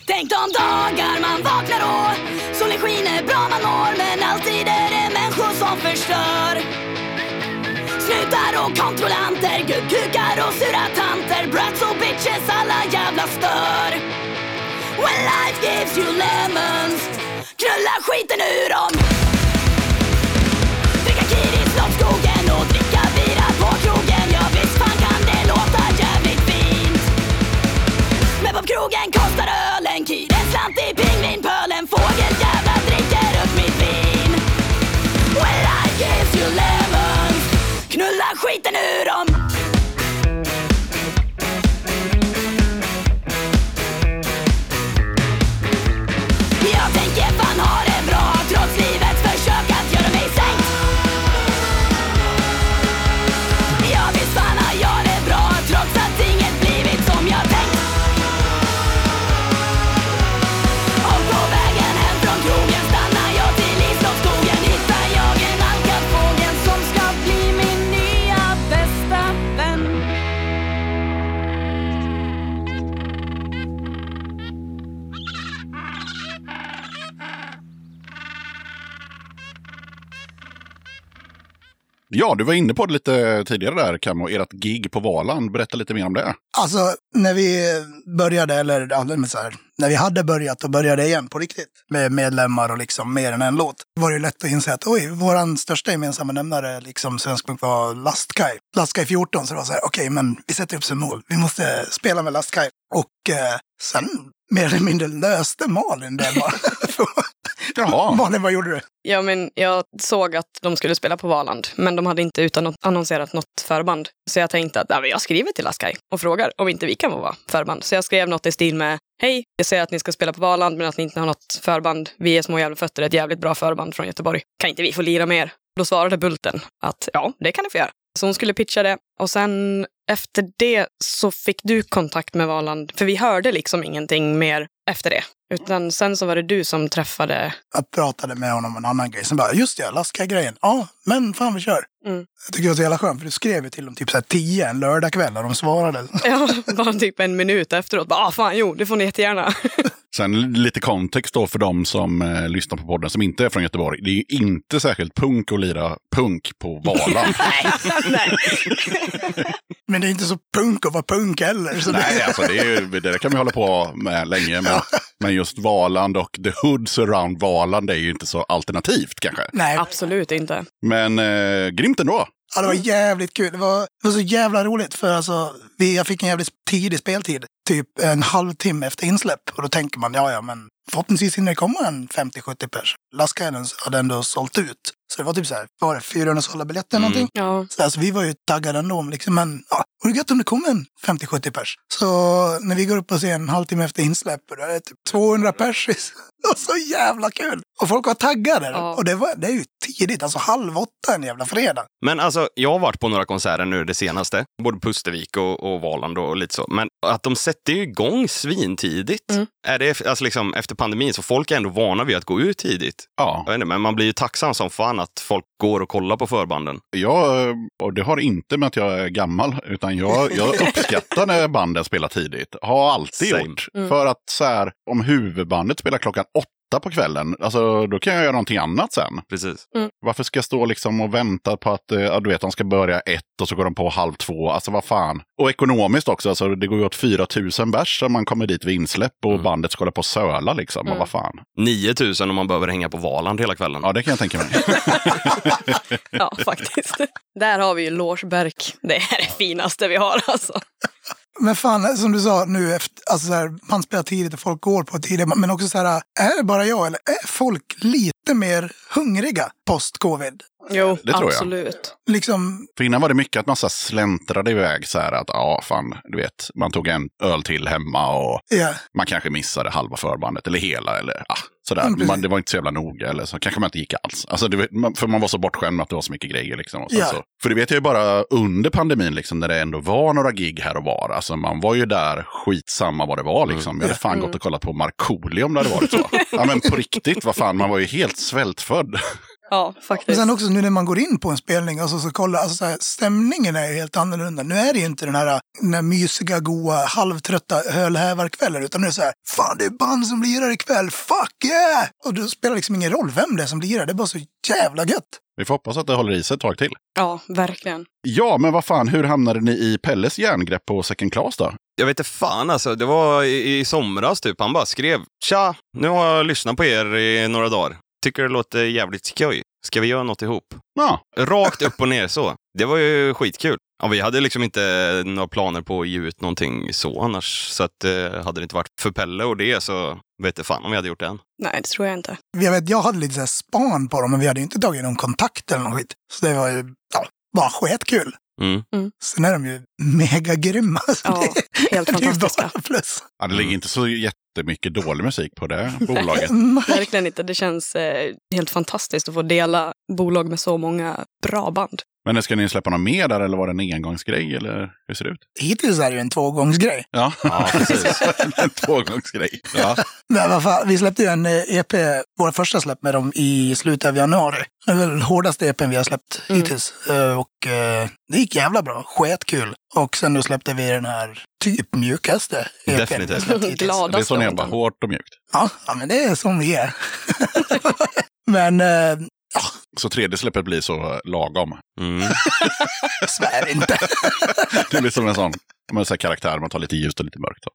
Tänk de dagar man vaknar och solen skiner bra man mår men alltid är det människor som förstör. Snutar och kontrollanter, gubbkukar och sura tanter, brats och bitches, alla jävla stör. When life gives you lemons, knulla skiten ur dem. Dricka och dricka bira på krogen, ja visst fan kan det låta jävligt fint. Men på krogen kostar ölen kir en slant i pingvinpölen Fågeljävlar dricker upp mitt vin. Well I gives you lemons. Knulla skiten ur dem. Ja, du var inne på det lite tidigare där, Camo. Ert gig på Valand. Berätta lite mer om det. Alltså, när vi började, eller så här, när vi hade börjat och började igen på riktigt med medlemmar och liksom mer än en låt, var det lätt att inse att oj, våran största gemensamma nämnare, liksom svensk punk, var Lastkaj. Lastkaj 14, så det var så här, okej, men vi sätter upp som mål. Vi måste spela med Lastkaj. Och eh, sen mer eller mindre löste Malin det bara. [laughs] Jaha. [laughs] Malin, vad gjorde du? Ja, men jag såg att de skulle spela på Valand, men de hade inte utan annonserat något förband. Så jag tänkte att jag skriver till Askaj och frågar om inte vi kan vara förband. Så jag skrev något i stil med Hej, jag säger att ni ska spela på Valand men att ni inte har något förband. Vi är små jävla fötter, ett jävligt bra förband från Göteborg. Kan inte vi få lira med er? Då svarade Bulten att ja, det kan ni få göra. Så hon skulle pitcha det och sen efter det så fick du kontakt med Valand. För vi hörde liksom ingenting mer efter det. Utan sen så var det du som träffade Jag pratade med honom om en annan grej. Sen bara, just det, Lastkaj-grejen. Ja, men fan vi kör. Mm. Jag tycker det var så jävla skönt, för du skrev ju till dem typ så här tio en lördagkväll och de svarade. Ja, [laughs] bara typ en minut efteråt. Bara, ah, fan, jo, det får ni jättegärna. [laughs] Sen lite kontext då för de som eh, lyssnar på podden som inte är från Göteborg. Det är ju inte särskilt punk att lira punk på. [laughs] Nej. [laughs] Men det är inte så punk att vara punk heller. Så Nej, det, alltså det, är, ju- det kan vi hålla på med länge. Men, men just Valand och the hoods around Valand är ju inte så alternativt kanske. Nej, Absolut inte. Men eh, grymt ändå. Ja, det var jävligt kul. Det var, det var så jävla roligt för alltså, vi, jag fick en jävligt tidig speltid. Typ en halvtimme efter insläpp. Och då tänker man, ja ja, men förhoppningsvis hinner det komma en 50-70 pers. Lastkajen hade ändå sålt ut. Så det var typ så här, var det, 400 sålda biljetter någonting? Ja. Så alltså, vi var ju taggade ändå, liksom, men ja, vore gött om det kom en 50-70 pers. Så när vi går upp på scen en halvtimme efter insläpp, då är det typ 200 pers. [laughs] Det var så jävla kul! Och folk var taggade. Ja. Och det, var, det är ju tidigt, alltså halv åtta en jävla fredag. Men alltså, jag har varit på några konserter nu det senaste, både Pustervik och, och Valand och lite så. Men att de sätter ju igång svintidigt. Mm. Är det alltså liksom, efter pandemin, så folk är ändå vana vid att gå ut tidigt. Ja, Jag vet inte, men man blir ju tacksam som fan att folk går och kollar på förbanden. jag, och det har inte med att jag är gammal, utan jag, jag [laughs] uppskattar när banden spelar tidigt. Har alltid Same. gjort. Mm. För att så här, om huvudbandet spelar klockan åtta på kvällen, alltså då kan jag göra någonting annat sen. Precis. Varför ska jag stå liksom och vänta på att eh, ja, du vet, de ska börja ett och så går de på halv två? Alltså vad fan. Och ekonomiskt också, alltså, det går ju åt 4 000 bärs om man kommer dit vid insläpp och Mm. bandet ska hålla på och söla liksom. Och Mm. vad fan. 9000 om man behöver hänga på Valand hela kvällen. Ja, det kan jag tänka mig. [laughs] Ja, faktiskt. Där har vi ju Lorsberg. Det är det finaste vi har alltså. Men fan, som du sa nu, efter, alltså så här, man spelar tidigt och folk går på tidigt. Men också så här, är det bara jag eller är folk lite mer hungriga post-covid? Jo, Det tror jag. absolut. Liksom, För innan var det mycket att man så släntrade iväg så här att ja, fan, du vet, man tog en öl till hemma och ja. man kanske missade halva förbandet eller hela eller ah, sådär. Mm, man, det var inte så jävla noga eller så kanske man inte gick alls. Alltså, du vet, man, för man var så bortskämd med att det var så mycket grejer liksom. Och Ja. så, för det vet jag ju bara under pandemin liksom när det ändå var några gig här och var. Alltså man var ju där skitsamma vad det var liksom. Jag hade fan gått och kollat på Markoolio om det hade varit så. [laughs] ja men på riktigt, vad fan, man var ju helt svältfödd. Ja, Men faktiskt. sen också nu när man går in på en spelning och så, kollar, alltså så här, stämningen är ju helt annorlunda. Nu är det ju inte den här, den här mysiga, goa, halvtrötta hölhävarkvällen, utan nu är det så här, fan det är band som lirar ikväll, fuck yeah! Och det spelar liksom ingen roll vem det är som lirar, det är bara så jävla gött. Vi får hoppas att det håller i sig ett tag till. Ja, verkligen. Ja, men vad fan, hur hamnade ni i Pelles järngrepp på Second Class då? Jag vet inte fan alltså, det var i, i somras typ. Han bara skrev Tja, nu har jag lyssnat på er i några dagar. Tycker det låter jävligt skoj. Ska vi göra något ihop? Ja, Rakt upp och ner så. Det var ju skitkul. Ja, vi hade liksom inte några planer på att ge ut någonting så annars. Så att, eh, hade det inte varit för Pelle och det så vet jag fan om jag hade gjort det än. Nej, det tror jag inte. Jag vet, jag hade lite så här span på dem, men vi hade ju inte tagit någon kontakt eller något skit. Så det var ju, ja, bara skitkul. Mm. Sen är de ju mega grymma. så [laughs] Ja, det, helt fantastiska. ja det ligger inte så jättemycket dålig musik på det [laughs] bolaget. Nej. Verkligen inte. Det känns eh, helt fantastiskt att få dela bolag med så många bra band. Men ska ni släppa något mer där eller var det en engångsgrej eller hur ser det ut? Hittills är det ju en tvågångsgrej. Ja, Ja, precis. [laughs] en tvågångsgrej. Ja. Men vad fan, vi släppte ju en eh, EP, våra första släpp med dem i slutet av januari. Det är väl den hårdaste EPn vi har släppt Mm. hittills. Eh, Och eh, det gick jävla bra, skitkul. Och sen nu släppte vi den här typ mjukaste EPn Definitivt. Det är så ni jobbar, hårt och mjukt. Ja, ja, men det är som vi är. [laughs] men Så tredje släppet blir så lagom. Mm. [laughs] svär inte. [laughs] Det blir som en sån, man säger karaktär, man tar lite ljust och lite mörkt. Så.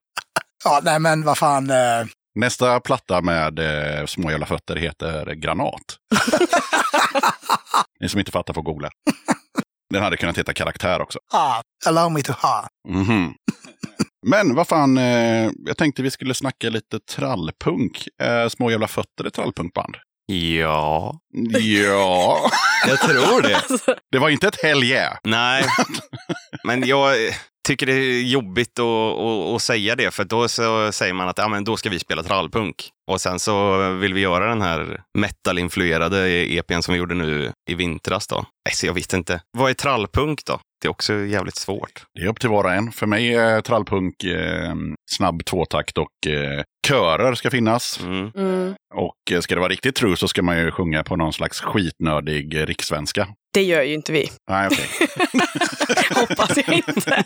ja, nej men vad fan. Eh, Nästa platta med eh, små jävla fötter heter Granat. [laughs] Ni som inte fattar får googla. Den hade kunnat heta Karaktär också. ha, allow me to ha. Mhm. Men vad fan, eh, jag tänkte vi skulle snacka lite trallpunk. Eh, små jävla fötter är trallpunkband. Ja, Ja, [laughs] jag tror det. Alltså, det var inte ett hell yeah. Nej, men jag tycker det är jobbigt att, att, att säga det, för då så säger man att ja, men då ska vi spela trallpunk. Och sen så vill vi göra den här metal-influerade EPn som vi gjorde nu i vintras. Då. Nej, så jag vet inte. Vad är trallpunk då? Det är också jävligt svårt. Det är upp till var och en. För mig är trallpunk eh, snabb tvåtakt och eh, körer ska finnas. Mm. mm, Och eh, ska det vara riktigt true så ska man ju sjunga på någon slags skitnördig eh, rikssvenska. det gör ju inte vi. Nej, okej. [laughs] Hoppas jag inte.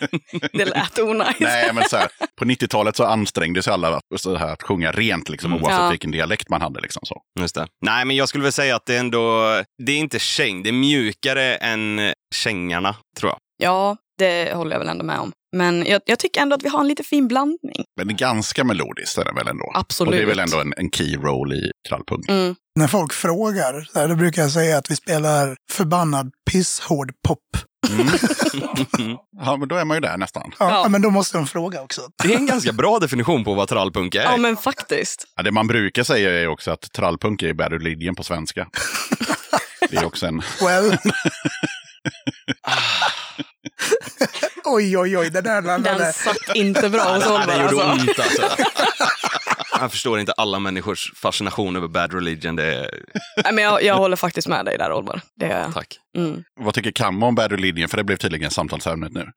Det lät onajs. Nej, men så här, på 90-talet så ansträngde sig alla så här, att sjunga rent, liksom, Mm. Oavsett Ja. vilken dialekt man hade. Liksom, så. Just det. Nej, men jag skulle väl säga att det är ändå, det är inte käng, det är mjukare än kängarna, tror jag. Ja, det håller jag väl ändå med om. Men jag, jag tycker ändå att vi har en lite fin blandning. Men det är ganska melodiskt är det väl ändå? Absolut. Och det är väl ändå en, en key roll i trallpunk. Mm. När folk frågar, så här, då brukar jag säga att vi spelar förbannad pisshård pop. [laughs] Ja, men då är man ju där nästan. Ja, Ja. men då måste de fråga också. Det är en ganska bra definition på vad trallpunk är. Ja, men faktiskt. Ja, det man brukar säga är också att trallpunk är Bad Religion på svenska. [laughs] Det är också en... Well. [laughs] oj, oj, oj, det där Den landade. satt inte bra hos Oliver. det gjorde Alltså. ont alltså. Jag förstår inte alla människors fascination över bad religion. Det är... Nej, men jag, jag håller faktiskt med dig där, Oliver. Det. Tack. Mm. Vad tycker Kammo om Bad Religion? För det blev tydligen samtalsämnet nu.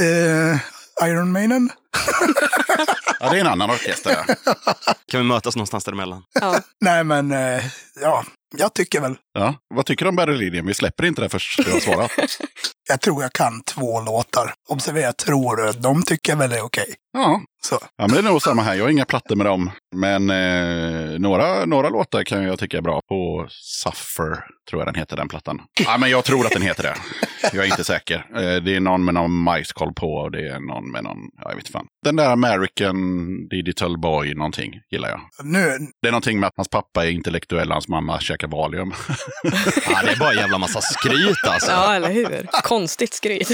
Eh, Iron Maiden. [laughs] Ja, det är en annan orkester. ja. Kan vi mötas någonstans däremellan? Ja. Nej, men eh, ja, jag tycker väl. Ja. Vad tycker du om Barry Lydian? Vi släpper inte det först du har svarat. [laughs] Jag tror jag kan två låtar. Observera, tror. De tycker väl är okej. Ja. Så. ja, men det är nog samma här. Jag har inga plattor med dem. Men eh, några, några låtar kan jag tycka är bra. På Suffer, tror jag den heter, den plattan. Ja, men jag tror att den heter det. Jag är inte säker. Eh, det är någon med någon majskoll på och det är någon med någon, ja, jag vet fan. Den där American Digital Boy någonting gillar jag. Nu, Det är någonting med att hans pappa är intellektuell, hans mamma käkar Valium. Ja, det är bara en jävla massa skryt alltså. ja, eller hur? Konstigt skryt.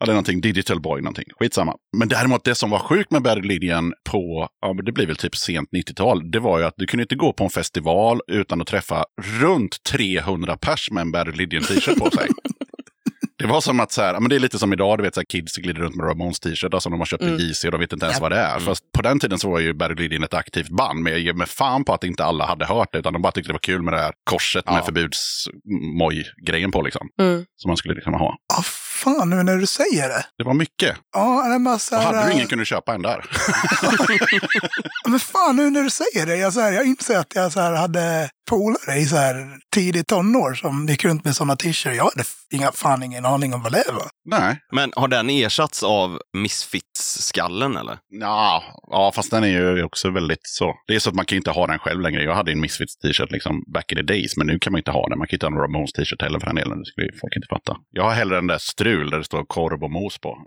Ja, är någonting, Digital Boy någonting. Skitsamma. Men däremot det som var sjukt med Lydian på, ja men det blir väl typ sent 90-tal, det var ju att du kunde inte gå på en festival utan att träffa runt 300 pers med en Lydian t-shirt på sig. [laughs] Det var som att så här, ja, men det är lite som idag, du vet så här, kids glider runt med Ramones t-shirt som de har köpt i JC och de vet inte ens vad det är. Fast på den tiden så var ju Barry Lydian ett aktivt band, men jag ger mig fan på att inte alla hade hört det, utan de bara tyckte det var kul med det här korset med förbudsmoj-grejen på liksom. Mm. Som man skulle liksom ha. ah, fan nu när du säger det. Det var mycket. Ja, det är bara så Och här, hade du ingen kunde du köpa en där. [laughs] Men fan nu när du säger det. Jag, så här, jag inser att jag så här, hade polare i så här, tidigt tonår som gick runt med sådana t-shirts. Jag hade inga, fan ingen aning om vad det var. Nej. Men har den ersatts av Misfits-skallen eller? Ja, ja, fast den är ju också väldigt så. Det är så att man kan ju inte ha den själv längre. Jag hade en Misfits t-shirt liksom back in the days, men nu kan man inte ha den. Man kan inte ha en Ramones t-shirt heller för den delen. Det skulle ju folk inte fatta. Jag har hellre den där strul där det står korv och mos på. [laughs]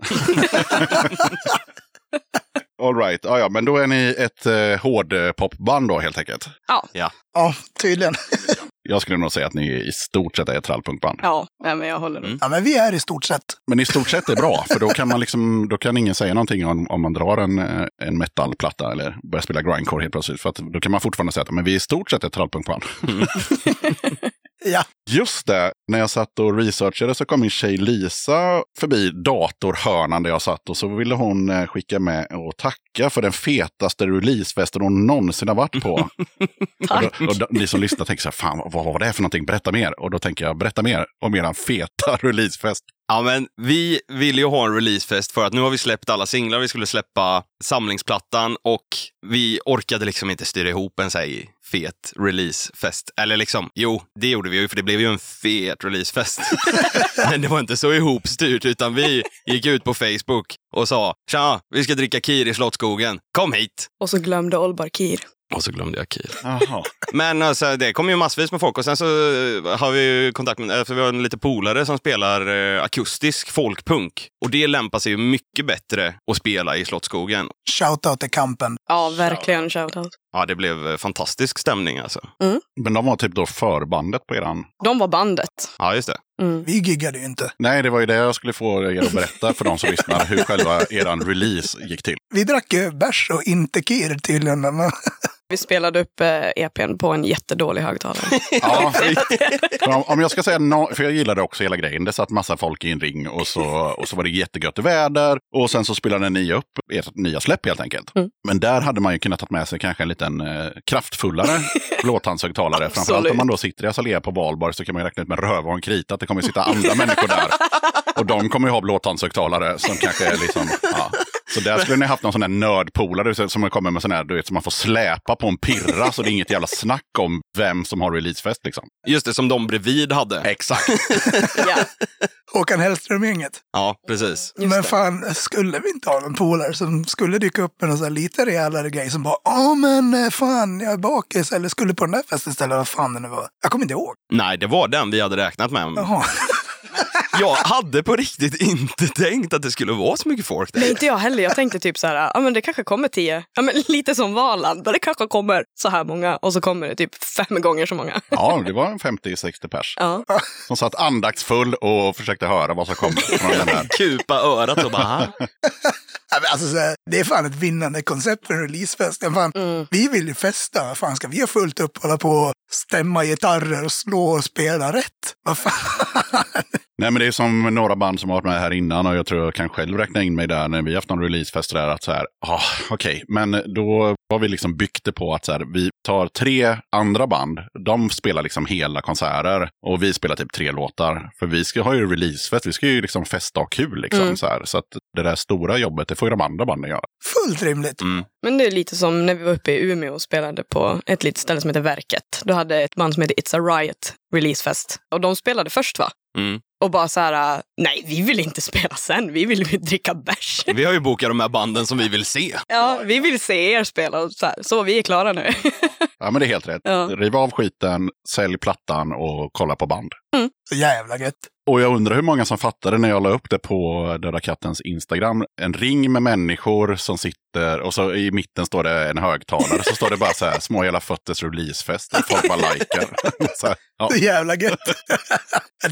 [laughs] All right, ja, ja, men då är ni ett eh, hårdpopband då helt enkelt. Ja, Ja, tydligen. [laughs] Jag skulle nog säga att ni i stort sett är ett trallpunkband. ja men jag håller nog. Ja, men vi är i stort sett. Men i stort sett är bra, för då kan man liksom, då kan ingen säga någonting om, om man drar en, eh, en metalplatta eller börjar spela grindcore helt plötsligt. För att då kan man fortfarande säga att men vi är i stort sett ett trallpunkband. [laughs] [laughs] Ja, Just det, när jag satt och researchade så kom min tjej Lisa förbi datorhörnan där jag satt och så ville hon eh, skicka med och tacka för den fetaste releasefesten hon någonsin har varit på. [laughs] och, då, och då, ni som lyssnar tänker så här, fan vad var det för någonting, berätta mer. Och då tänker jag, berätta mer om eran feta [laughs] releasefest. Ja, men vi ville ju ha en releasefest för att nu har vi släppt alla singlar. Vi skulle släppa samlingsplattan och vi orkade liksom inte styra ihop en så här fet releasefest. Eller liksom, jo, det gjorde vi ju för det blev ju en fet releasefest. [laughs] men det var inte så ihopstyrt utan vi gick ut på Facebook och sa tja, vi ska dricka kir i Slottsskogen. Kom hit! Och så glömde Olbar Kir. Och så glömde jag. Jaha. Men alltså, det kom ju massvis med folk och sen så eh, har vi ju kontakt med, för vi har en lite polare som spelar eh, akustisk folkpunk. Och det lämpar sig ju mycket bättre att spela i Slottsskogen. shoutout till kampen. Ja, verkligen shoutout. Ja, det blev eh, fantastisk stämning alltså. Men de var typ då förbandet på eran... De var bandet. Ja, just det. Mm. Vi giggade ju inte. Nej, det var ju det jag skulle få er att berätta för de som lyssnar hur själva eran release gick till. Vi drack ju bärs och inte kir tydligen. Vi spelade upp eh, EPn på en jättedålig högtalare. [laughs] Ja, [laughs] för om, om jag ska säga no, för jag gillade också hela grejen. Det satt massa folk i en ring och så, och så var det jättegött väder. Och sen så spelade ni upp ert nya släpp helt enkelt. Mm. Men där hade man ju kunnat ta med sig kanske en liten eh, kraftfullare [laughs] blåtandshögtalare. Framförallt om man då sitter i Azalea på valbar så kan man ju räkna ut med röv och en krita att det kommer sitta andra människor där. Och de kommer ju ha blåtandshögtalare som kanske är liksom... Ja. Så där skulle ni haft någon sån där nördpolare som kommer med sån här, du vet, som man får släpa på en pirra så det är inget jävla snack om vem som har releasefest liksom. Just det, som de bredvid hade. Exakt. [laughs] ja, Håkan Hellström-gänget. Ja, precis. just Men det. fan, skulle vi inte ha någon polare som skulle dyka upp med någon sån här lite rejälare grej som bara ja men eh, fan jag är bakis eller skulle på den där festen istället, vad fan det nu var. Jag kommer inte ihåg. Nej, det var den vi hade räknat med. Jaha. Jag hade på riktigt inte tänkt att det skulle vara så mycket folk där. Nej, inte jag heller. Jag tänkte typ så här, ja men det kanske kommer tio. Ja men lite som Valand, där det kanske kommer så här många och så kommer det typ fem gånger så många. Ja, det var en 50-60 pers. Ja. Som satt andaktsfull och försökte höra vad som kom från den här. [laughs] Kupa örat och bara... "Ah." Alltså, så här, det är fan ett vinnande koncept för en releasefest. Fan, Vi vill ju festa. Fan, ska vi ha fullt upp och hålla på och stämma gitarrer och slå och spela rätt. Vad fan? Nej, men det är som några band som har varit med här innan och jag tror jag kan själv räkna in mig där när vi haft någon releasefest där att så här, ah, okej, men då har vi liksom byggt det på att så här, vi tar tre andra band, de spelar liksom hela konserter och vi spelar typ tre låtar. För vi ska ha ju releasefest, vi ska ju liksom festa och kul liksom Mm. så här. Så att det där stora jobbet, det får ju de andra banden göra. Fullt rimligt. Mm. Men det är lite som när vi var uppe i Umeå och spelade på ett litet ställe som heter Verket. Då hade ett band som heter It's a Riot releasefest. Och de spelade först va? Mm. Och bara så här, äh, nej vi vill inte [laughs] spela sen, vi vill dricka bärs. Vi har ju bokat de här banden som vi vill se. Ja, vi vill se er spela och så här, så vi är klara nu. [laughs] Ja, men det är helt rätt. Ja. Riv av skiten, sälj plattan och kolla på band. Så jävla gött. Och jag undrar hur många som fattade när jag la upp det på Döda Kattens Instagram. En ring med människor som sitter och så i mitten står det en högtalare. Så står det bara så här, små hela fötters releasefest. Och folk bara likar. [laughs] Så här, ja. Så jävla gött.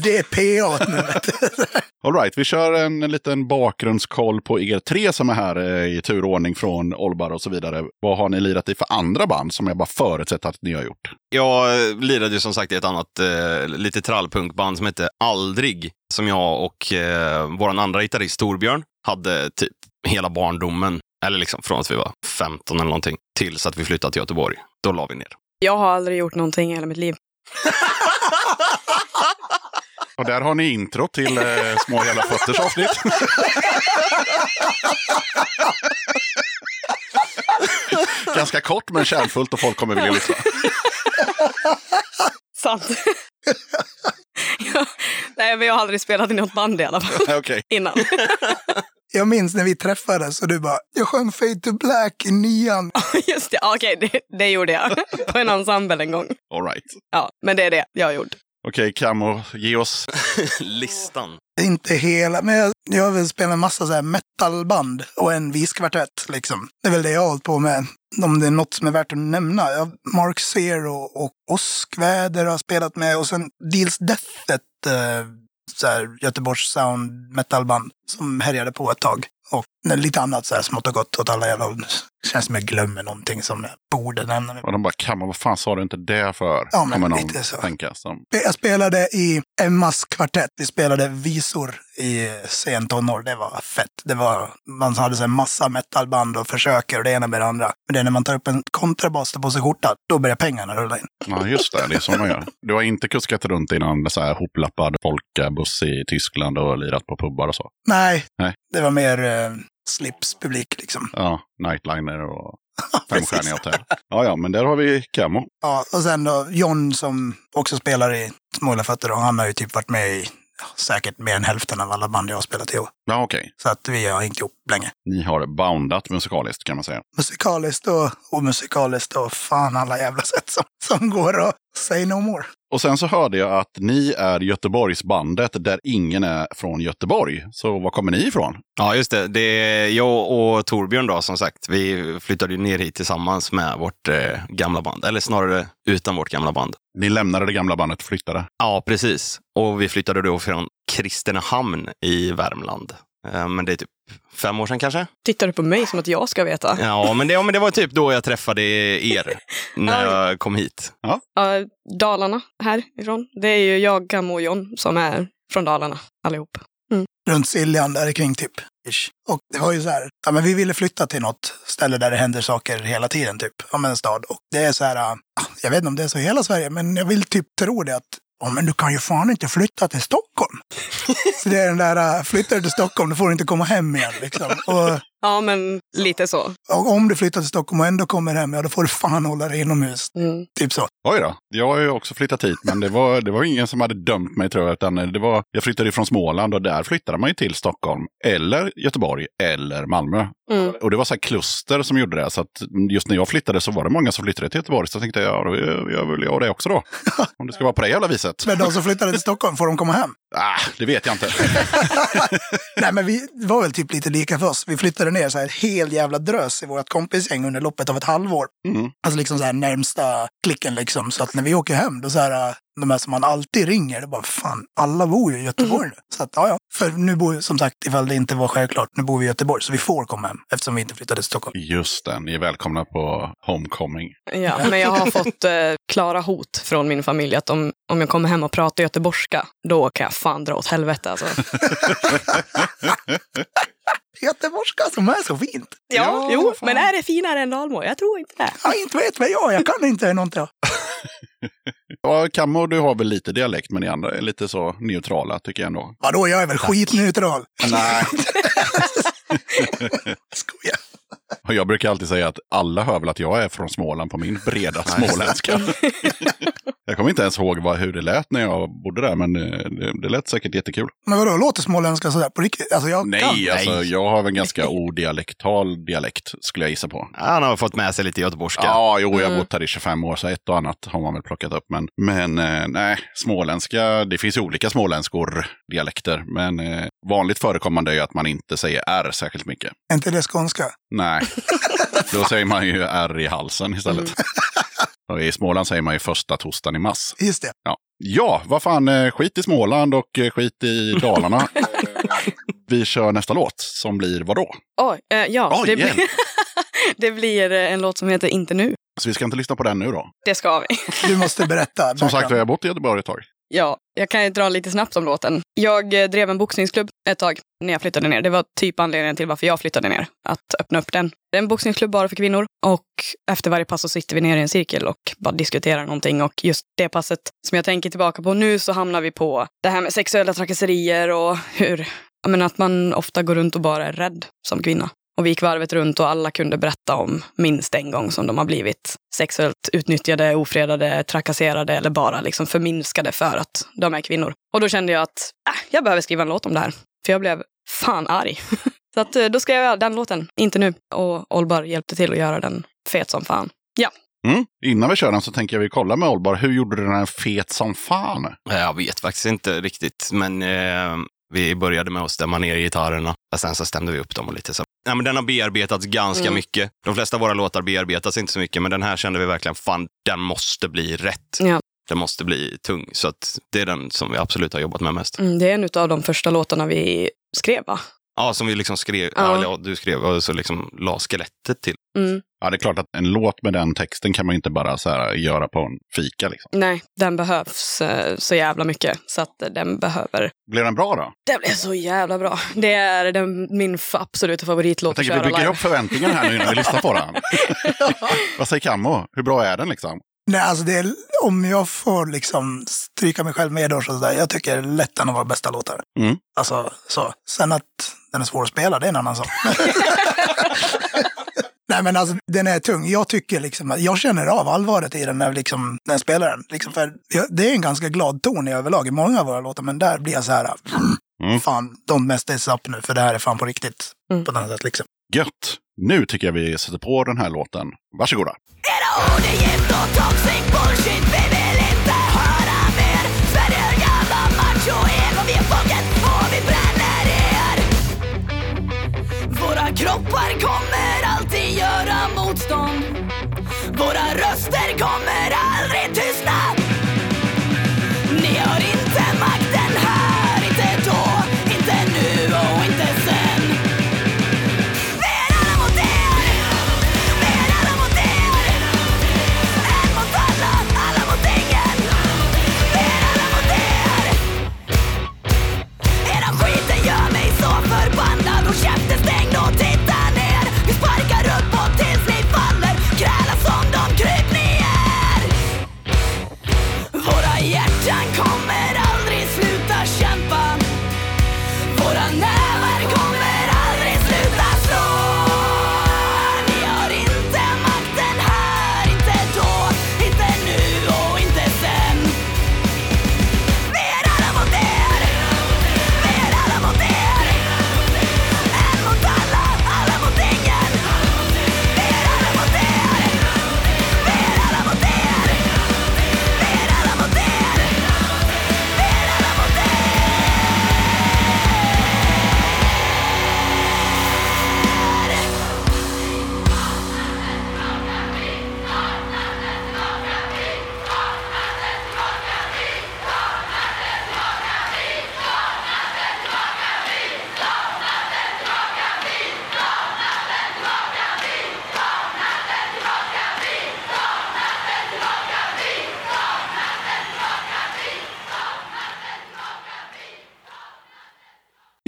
det är PA nu. vet du. All right, vi kör en, liten bakgrundskoll på er tre som är här eh, i turordning från Olbar och så vidare. Vad har ni lirat i för andra band som jag bara förutsätter att ni har gjort? Jag lirade ju som sagt i ett annat eh, lite trallpunkband som hette Aldrig. Som jag och eh, vår andra gitarrist Torbjörn hade typ hela barndomen. Eller liksom från att vi var 15 eller någonting. Tills att vi flyttade till Göteborg. Då la vi ner. Jag har aldrig gjort någonting i hela mitt liv. [laughs] Och där har ni intro till eh, Små hela fötters avsnitt. [laughs] [laughs] Ganska kort men kärnfullt och folk kommer vilja lyssna. [laughs] Sant. [laughs] ja, nej, men jag har aldrig spelat i något band i alla fall Okej. innan. Jag minns när vi träffades och du bara, jag sjöng Fade to Black i nian. Just det, ja, okej, det, det gjorde jag på en ensemble en gång. All right. Ja, men det är det jag har gjort. Okej, Camo, ge oss. [laughs] Listan. Inte hela, men jag, jag har väl spelat en massa så här metalband och en viskvartett liksom. Det är väl det jag har hållit på med. Om det är något som är värt att nämna. Jag, Mark Zero och Åskväder har jag spelat med och sen Deals Death, ett eh, så här, Göteborgs sound metalband som härjade på ett tag. Och lite annat så här smått och gott åt alla jävla. Känns som jag glömmer någonting som jag borde nämna. Och de bara, Camo, vad fan sa du inte det för? Ja, men Kommer lite så. tänka. Som, Jag spelade i Emmas kvartett. Vi spelade visor i sen tonår. Det var fett. Det var, man hade så här massa metalband och försöker och det ena med det andra. Men det är när man tar upp en kontrabas på sig skjorta, då börjar pengarna rulla in. ja, just det. Det är så man gör. Du har inte kuskat runt i någon så här hoplappad folkabuss i Tyskland och lirat på pubbar och så? Nej, Nej. det var mer slipspublik liksom. Ja, nightliner och [laughs] femstjärniga hotell. Ja, ja, men där har vi Camo. Ja, och sen då John som också spelar i Småla fötter, och han har ju typ varit med i ja, säkert mer än hälften av alla band jag har spelat i. Ja, okej. Så att vi har hängt ihop länge. Ni har boundat musikaliskt kan man säga. musikaliskt och omusikaliskt och fan alla jävla sätt som, som går och say no more. Och sen så hörde jag att ni är Göteborgsbandet där ingen är från Göteborg. Så var kommer ni ifrån? Ja, just det. det är jag och Torbjörn då, som sagt. Vi flyttade ju ner hit tillsammans med vårt eh, gamla band. Eller snarare utan vårt gamla band. Ni lämnade det gamla bandet och flyttade. Ja, precis. Och vi flyttade då från Kristinehamn i Värmland. Eh, Men det är typ fem år sedan kanske? Tittar du på mig som att jag ska veta? Ja, men det, ja, men det var typ då jag träffade er. [laughs] när jag kom hit. Ja, Dalarna härifrån. Det är ju jag, Camo och John som är från Dalarna allihop. Runt Siljan där kring typ. Ish. Och det var ju så här, ja men vi ville flytta till något ställe där det händer saker hela tiden typ. Om en stad. Och det är så här, jag vet inte om det är så i hela Sverige, men jag vill typ tro det att Ja, men du kan ju fan inte flytta till Stockholm. [laughs] så det är den där, ah, flyttar du till Stockholm, då får du inte komma hem igen. Liksom. Och, Ja, men lite så. och om du flyttar till Stockholm och ändå kommer hem, ja då får du fan hålla dig inomhus. Mm. Typ så. Oj då, jag har ju också flyttat hit, men det var, det var ingen som hade dömt mig tror jag. Utan det var, jag flyttade från Småland och där flyttade man ju till Stockholm, eller Göteborg, eller Malmö. Mm. Och det var så här kluster som gjorde det. Så att just när jag flyttade så var det många som flyttade till Göteborg. Så tänkte jag, ja, då gör väl jag det också då. [laughs] Om det ska vara på det jävla viset. Men de som flyttade till Stockholm, får de komma hem? Ah, det vet jag inte. [laughs] Nej, men vi var väl typ lite lika för oss. Vi flyttade ner så här ett hel jävla drös i vårt kompisgäng under loppet av ett halvår. Mm. Alltså liksom så här närmsta klicken liksom. Så att när vi åker hem, då så här, de här som man alltid ringer, det är bara fan, alla bor ju i Göteborg nu. Så att, ja, ja. För nu bor, som sagt, ifall det inte var självklart, nu bor vi i Göteborg, så vi får komma hem eftersom vi inte flyttade till Stockholm. Just det, ni är välkomna på Homecoming. Ja, men jag har fått eh, klara hot från min familj att om, om jag kommer hem och pratar göteborgska, då kan jag fan dra åt helvete alltså. [laughs] Göteborgska som är så fint. Ja, jo, men är det finare än Dalmål? Jag tror inte det. Ja, inte vet väl jag, jag kan inte någonting. [laughs] Ja, Kammo, du har väl lite dialekt, men ni andra är lite så neutrala tycker jag ändå. Vadå, jag är väl skitneutral. Nej. [laughs] Skojar. Jag brukar alltid säga att alla hör väl att jag är från Småland på min breda småländska. [laughs] jag kommer inte ens ihåg vad, hur det lät när jag bodde där, men eh, det, det lät säkert jättekul. Men vadå, låter småländska sådär på riktigt? Alltså jag kan. Nej, alltså jag har väl en ganska odialektal dialekt, skulle jag gissa på. Han har fått med sig lite göteborgska. Ja, jo, jag har Mm. bott här i 25 år, så ett och annat har man väl plockat upp. Men, men eh, nej, småländska, det finns ju olika småländskor, dialekter. Men eh, vanligt förekommande är ju att man inte säger R särskilt mycket. Är inte det skånska? Nej, [laughs] då säger man ju R i halsen istället. Och i Småland säger man ju första torsdagen i mars. Just det. Ja, ja vad fan, eh, skit i Småland och eh, skit i Dalarna. [laughs] Vi kör nästa låt som blir vadå? Oj, eh, ja, Oj, det, blir, [laughs] det blir eh, en låt som heter Inte nu. Så vi ska inte lyssna på den nu då. Det ska vi. Du måste berätta. Som sagt, vi har bott i Göteborg ett tag. Ja, jag kan ju dra lite snabbt om låten. Jag eh, drev en boxningsklubb ett tag när jag flyttade ner. Det var typ anledningen till varför jag flyttade ner, att öppna upp den. Det är en boxningsklubb bara för kvinnor och efter varje pass så sitter vi ner i en cirkel och bara diskuterar någonting. Och just det passet som jag tänker tillbaka på nu så hamnar vi på det här med sexuella trakasserier och hur, ja men att man ofta går runt och bara är rädd som kvinna. Och vi gick varvet runt och alla kunde berätta om minst en gång som de har blivit sexuellt utnyttjade, ofredade, trakasserade eller bara liksom förminskade för att de är kvinnor. Och då kände jag att äh, jag behöver skriva en låt om det här. För jag blev fan arg. [laughs] Så att, eh, då skrev jag den låten, inte nu. Och Olbar hjälpte till att göra den fet som fan. Ja, Mm. Innan vi kör den så tänker jag vi kolla med Olbar. Hur gjorde du den här fet som fan? Jag vet faktiskt inte riktigt, men eh, vi började med att stämma ner gitarrerna. Och sen så stämde vi upp dem och lite så. Ja, men den har bearbetats ganska Mm. mycket. De flesta av våra låtar bearbetas inte så mycket, men den här kände vi verkligen, fan, den måste bli rätt. Ja. Den måste bli tung. Så att det är den som vi absolut har jobbat med mest. mm, det är en av de första låtarna vi skrev va? Ja, som vi liksom skrev, Ja. ja, du skrev och så liksom la skelettet till. Mm. Ja, det är klart att en låt med den texten kan man inte bara så här göra på en fika. Liksom. Nej, den behövs eh, så jävla mycket. Så att den behöver... Blir den bra då? Det blev så jävla bra. Det är den, min absoluta favoritlåt Jag att tänker köra vi bygger live. upp förväntningarna här nu innan vi lyssnar på den. [laughs] Vad säger Kammo? Hur bra är den liksom? Nej, alltså det är, om jag får liksom stryka mig själv med och sådär, jag tycker lätt en av våra bästa låtar. Mm. Alltså, så. Sen att den är svår att spela, det är en annan sak. [laughs] [laughs] Nej, men alltså den är tung. Jag tycker liksom, att jag känner av allvaret i den när, liksom, när jag spelar den. Liksom, för jag, det är en ganska glad ton i överlag i många av våra låtar, men där blir jag så här, Mm. fan, don't mess this up nu, för det här är fan på riktigt. Mm. På något sätt liksom. Gött! Nu tycker jag vi sätter på den här låten. Varsågoda. Era ord Våra röster kommer aldrig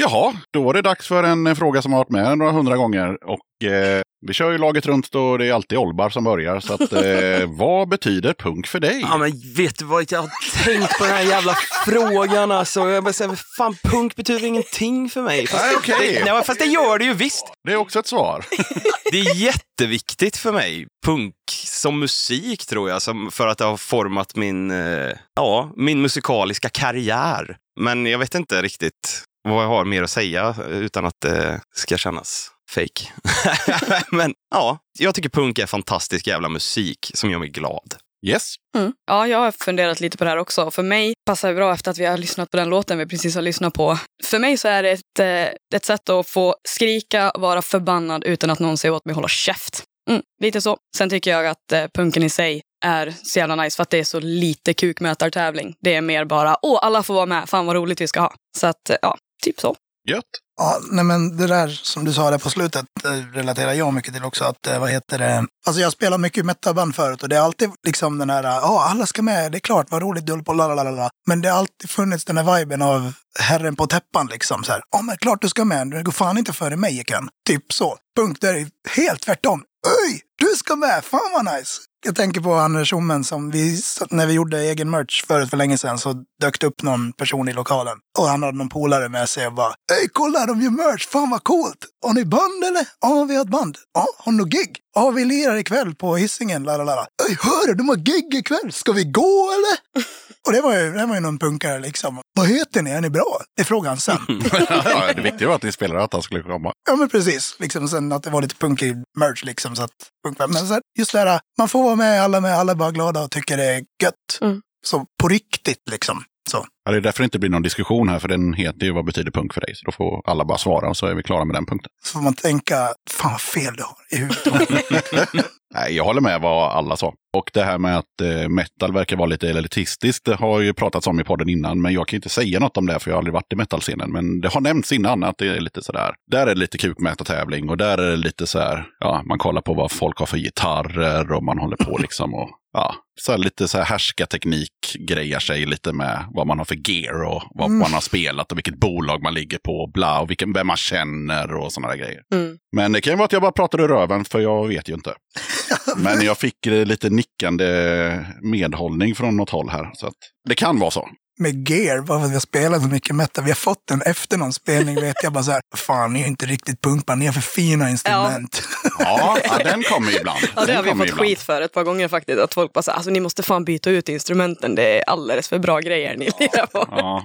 Jaha, då var det dags för en fråga som har varit med några hundra gånger. Och eh, vi kör ju laget runt och det är alltid Olbar som börjar. Så att, eh, [laughs] vad betyder punk för dig? Ja, men vet du vad? Jag har tänkt på den här jävla frågan alltså. Jag bara säger, fan punk betyder ingenting för mig. Fast, Nej, okej. det, nej, fast det gör det ju visst. Det är också ett svar. [laughs] Det är jätteviktigt för mig, punk som musik tror jag, som, för att det har format min, eh, ja, min musikaliska karriär. Men jag vet inte riktigt vad jag har mer att säga utan att det ska kännas fake. [laughs] Men ja, jag tycker punk är fantastisk jävla musik som gör mig glad. Yes. Mm. Ja, jag har funderat lite på det här också. För mig passar det bra efter att vi har lyssnat på den låten vi precis har lyssnat på. För mig så är det ett, eh, ett sätt att få skrika, vara förbannad utan att någon säger åt mig att hålla käft. Mm, lite så. Sen tycker jag att eh, punken i sig är så jävla nice för att det är så lite kukmätartävling. Det är mer bara, åh, alla får vara med, fan vad roligt vi ska ha. Så att, eh, ja, typ så. Gött. Ja, nej men det där som du sa där på slutet relaterar jag mycket till också. Att, eh, vad heter det? Alltså jag spelar mycket metalband förut och det är alltid liksom den här, ja alla ska med, det är klart, vad roligt, du håller på, lalalala. Men det har alltid funnits den här viben av herren på täppan liksom så här. Ja men klart du ska med, du går fan inte före mig Ken. Typ så. Punkt där är helt tvärtom. Öj, du ska med, fan vad nice. Jag tänker på Anders Tjommen som vi, när vi gjorde egen merch förut för länge sedan så dök det upp någon person i lokalen. Och han hade någon polare med sig och bara Hej kolla de gör merch, fan vad coolt! Har ni band eller? Ja vi har ett band. Ja, har ni något gig? Ja vi lirar ikväll på Hisingen, la la hör hörru! de har gig ikväll, ska vi gå eller? Och det var ju, det var ju någon punkare liksom. Vad heter ni, är ni bra? Det frågade han sen. [laughs] ja, det viktiga var att ni spelade att han skulle komma. Ja men precis, liksom sen att det var lite punkig merch liksom. Så att, men så här, just det här, man får vara med, alla med, alla bara glada och tycker det är gött. Mm. Så på riktigt liksom. Så. Ja, det är därför det inte blir någon diskussion här, för den heter ju Vad betyder punk för dig? Så då får alla bara svara och så är vi klara med den punkten. Så får man tänka, fan vad fel du har i huvudet. [laughs] Nej, jag håller med vad alla sa. Och det här med att eh, metal verkar vara lite elitistiskt, det har ju pratats om i podden innan, men jag kan inte säga något om det för jag har aldrig varit i metalscenen. Men det har nämnts innan att det är lite sådär, där är det lite kukmätartävling och där är det lite så här, ja, man kollar på vad folk har för gitarrer och man håller på [laughs] liksom och ja, så här lite så här härskarteknik grejar sig lite med vad man har för gear och vad man har spelat och vilket bolag man ligger på och bla och vilken, vem man känner och sådana där grejer. Mm. Men det kan ju vara att jag bara pratar i röven för jag vet ju inte. [laughs] Men jag fick lite nickande medhållning från något håll här. Så att det kan vara så. Med gear, bara för att vi har spelat så mycket metal. Vi har fått den efter någon spelning, vet jag bara så här, fan ni är inte riktigt punkband, ni har för fina instrument. Ja, ja den kommer ibland. [laughs] Ja, det Den har vi fått ibland. skit för ett par gånger faktiskt. Att folk bara säger, alltså ni måste fan byta ut instrumenten, det är alldeles för bra grejer ni [laughs] lirar på. Ja.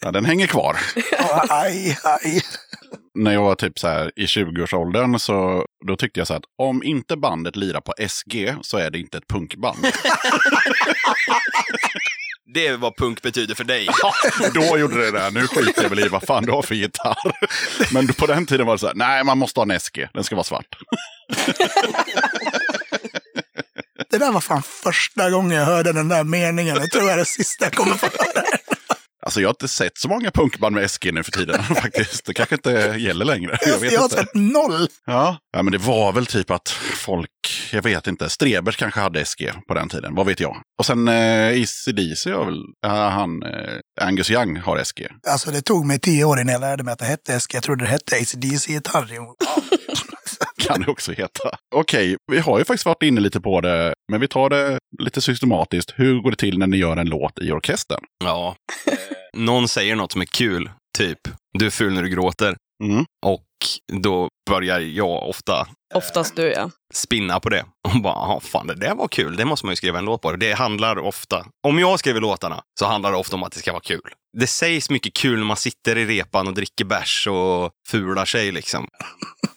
ja, den hänger kvar. Ja, aj, aj. När jag var typ så här i 20-årsåldern så då tyckte jag så här att om inte bandet lirar på SG så är det inte ett punkband. [laughs] Det är vad punk betyder för dig. Då gjorde det det. Nu skiter jag väl i vad fan du har för gitarr. Men på den tiden var det så här, nej man måste ha en SG, den ska vara svart. Det där var fan första gången jag hörde den där meningen. Jag tror det är det sista jag kommer få höra. Alltså jag har inte sett så många punkband med SG nu för tiden [laughs] faktiskt. Det kanske inte gäller längre. Jag vet Jag har inte. sett noll. Ja. ja, men det var väl typ att folk, jag vet inte, Strebers kanske hade SG på den tiden, vad vet jag. Och sen eh, ACDC har väl, ja, han, eh, Angus Young har SG. Alltså det tog mig tio år innan jag lärde mig att det hette SG. Jag trodde det hette ACDC-gitarr. [laughs] Kan det också heta. Okej, vi har ju faktiskt varit inne lite på det, men vi tar det lite systematiskt. Hur går det till när ni gör en låt i orkestern? Ja. Någon säger något som är kul, typ du är ful när du gråter. Mm. Och då börjar jag ofta Oftast du ja. spinna på det. Och bara, "Jaha, fan det där var kul, det måste man ju skriva en låt på. Det handlar ofta, om jag skriver låtarna, så handlar det ofta om att det ska vara kul. Det sägs mycket kul när man sitter i repan och dricker bärs och fular sig liksom.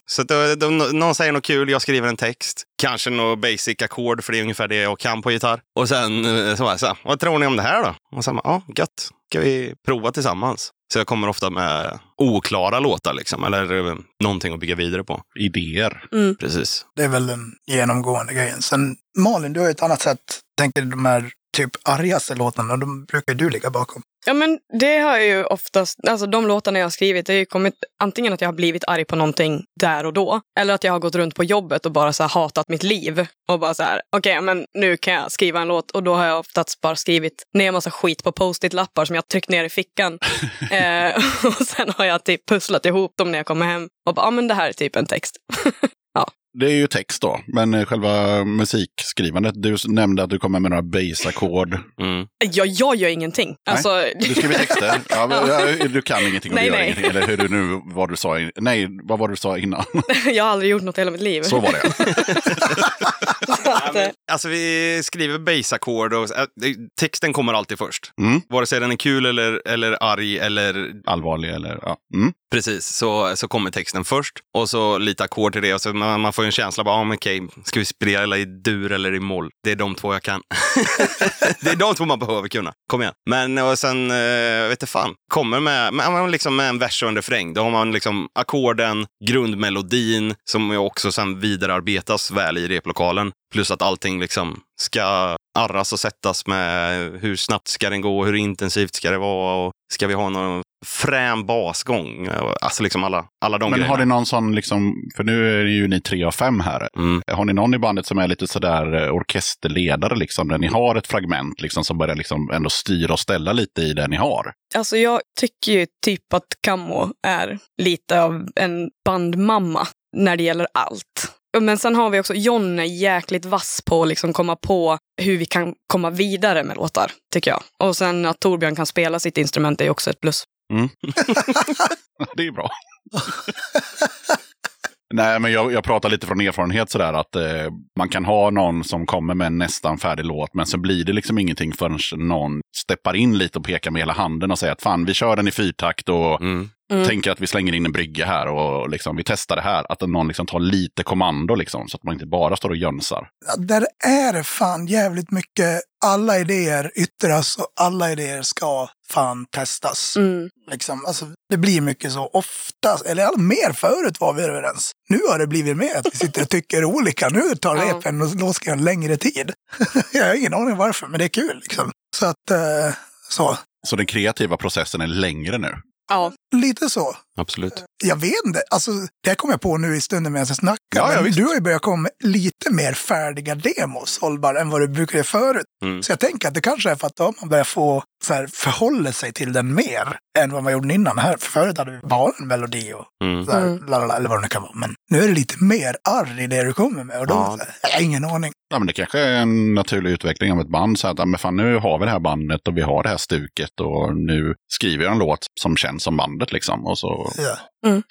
Så då, då, någon säger något kul, jag skriver en text. Kanske något basic ackord, för det är ungefär det jag kan på gitarr. Och sen eh, så, bara, så här, vad tror ni om det här då? Och sen, bara, ja, gött. Ska vi prova tillsammans? Så jag kommer ofta med oklara låtar liksom, eller eh, någonting att bygga vidare på. Idéer. Mm. Precis. Det är väl den genomgående grejen. Sen Malin, du har ju ett annat sätt. Tänker de här typ argaste låtarna, de brukar du ligga bakom. Ja, men det har ju oftast, alltså de låtarna jag har skrivit, det har ju kommit antingen att jag har blivit arg på någonting där och då, eller att jag har gått runt på jobbet och bara så här hatat mitt liv och bara så här, okej, men nu kan jag skriva en låt och då har jag oftast bara skrivit ner massa skit på post-it-lappar som jag tryckt ner i fickan. [laughs] eh, [laughs] och sen har jag typ pusslat ihop dem när jag kommer hem och bara, ja men det här är typ en text. [laughs] Det är ju text då, men eh, själva musikskrivandet. Du nämnde att du kommer med några bass-ackord. Mm. Ja, jag gör ingenting. Alltså, Du skriver texter. [laughs] Ja, du kan ingenting och Nej, du gör nej. ingenting. Eller hur du nu, vad du sa. Nej, vad var du sa innan? [laughs] jag har aldrig gjort något i hela mitt liv. Så var det. Att, [laughs] eh, Alltså vi skriver base-ackord och äh, texten kommer alltid först. Mm. Vare sig den är kul eller, eller arg eller Allvarlig eller, ja. Mm. precis så, så kommer texten först. Och så lite ackord till det. Och så man, man får får en känsla bara, ah, men okej, ska vi spela i dur eller i moll? Det är de två jag kan. [laughs] det är de två man behöver kunna. Kom igen. Men och sen, eh, vet du fan, kommer med, med, liksom med en vers och en refräng. Då har man liksom ackorden, grundmelodin som ju också sen vidarearbetas väl i replokalen. Plus att allting liksom ska arras och sättas med hur snabbt ska den gå, hur intensivt ska det vara och ska vi ha någon frän basgång? Alltså liksom alla, alla de Men grejerna. har ni någon sån, liksom, för nu är ju ni tre av fem här. Mm. Har ni någon i bandet som är lite sådär eh, orkesterledare, liksom, där ni har ett fragment liksom, som börjar liksom ändå styra och ställa lite i det ni har? Alltså jag tycker ju typ att Kammo är lite av en bandmamma när det gäller allt. Men sen har vi också John är jäkligt vass på att liksom komma på hur vi kan komma vidare med låtar, tycker jag. Och sen att Torbjörn kan spela sitt instrument är också ett plus. [laughs] det är bra. Nej, men jag, jag pratar lite från erfarenhet sådär att eh, man kan ha någon som kommer med en nästan färdig låt, men så blir det liksom ingenting förrän någon steppar in lite och pekar med hela handen och säger att fan, vi kör den i fyrtakt och Mm. Mm. tänker att vi slänger in en brygga här och liksom, vi testar det här. Att någon liksom tar lite kommando liksom, så att man inte bara står och jönsar. Ja, Där är det fan jävligt mycket, alla idéer yttras och alla idéer ska fan testas. Mm. Liksom, alltså, det blir mycket så ofta, eller mer förut var vi överens. Nu har det blivit mer att vi sitter och tycker olika. Nu tar Ja. repen och låskan en längre tid. [laughs] jag har ingen aning varför, men det är kul. Liksom. Så att, eh, så. Så den kreativa processen är längre nu. Ja, Lite så. Absolut. Jag vet inte, alltså det här kommer jag på nu i stunden medan jag snackar. Ja, ja, men du har ju börjat komma med lite mer färdiga demos, Holbar, än vad du brukade förut. Mm. Så jag tänker att det kanske är för att man börjar få så här, förhålla sig till den mer än vad man gjorde innan. Här, för förut hade vi bara en melodi och Mm. så här, Mm. lalala, eller vad det nu kan vara. Men nu är det lite mer arr i det du kommer med. Och då, Ja. så här, jag har ingen aning. Ja, men det kanske är en naturlig utveckling av ett band. Så att, ja, men fan, nu har vi det här bandet och vi har det här stuket och nu skriver jag en låt som känns som bandet. Liksom. Och så, Ja.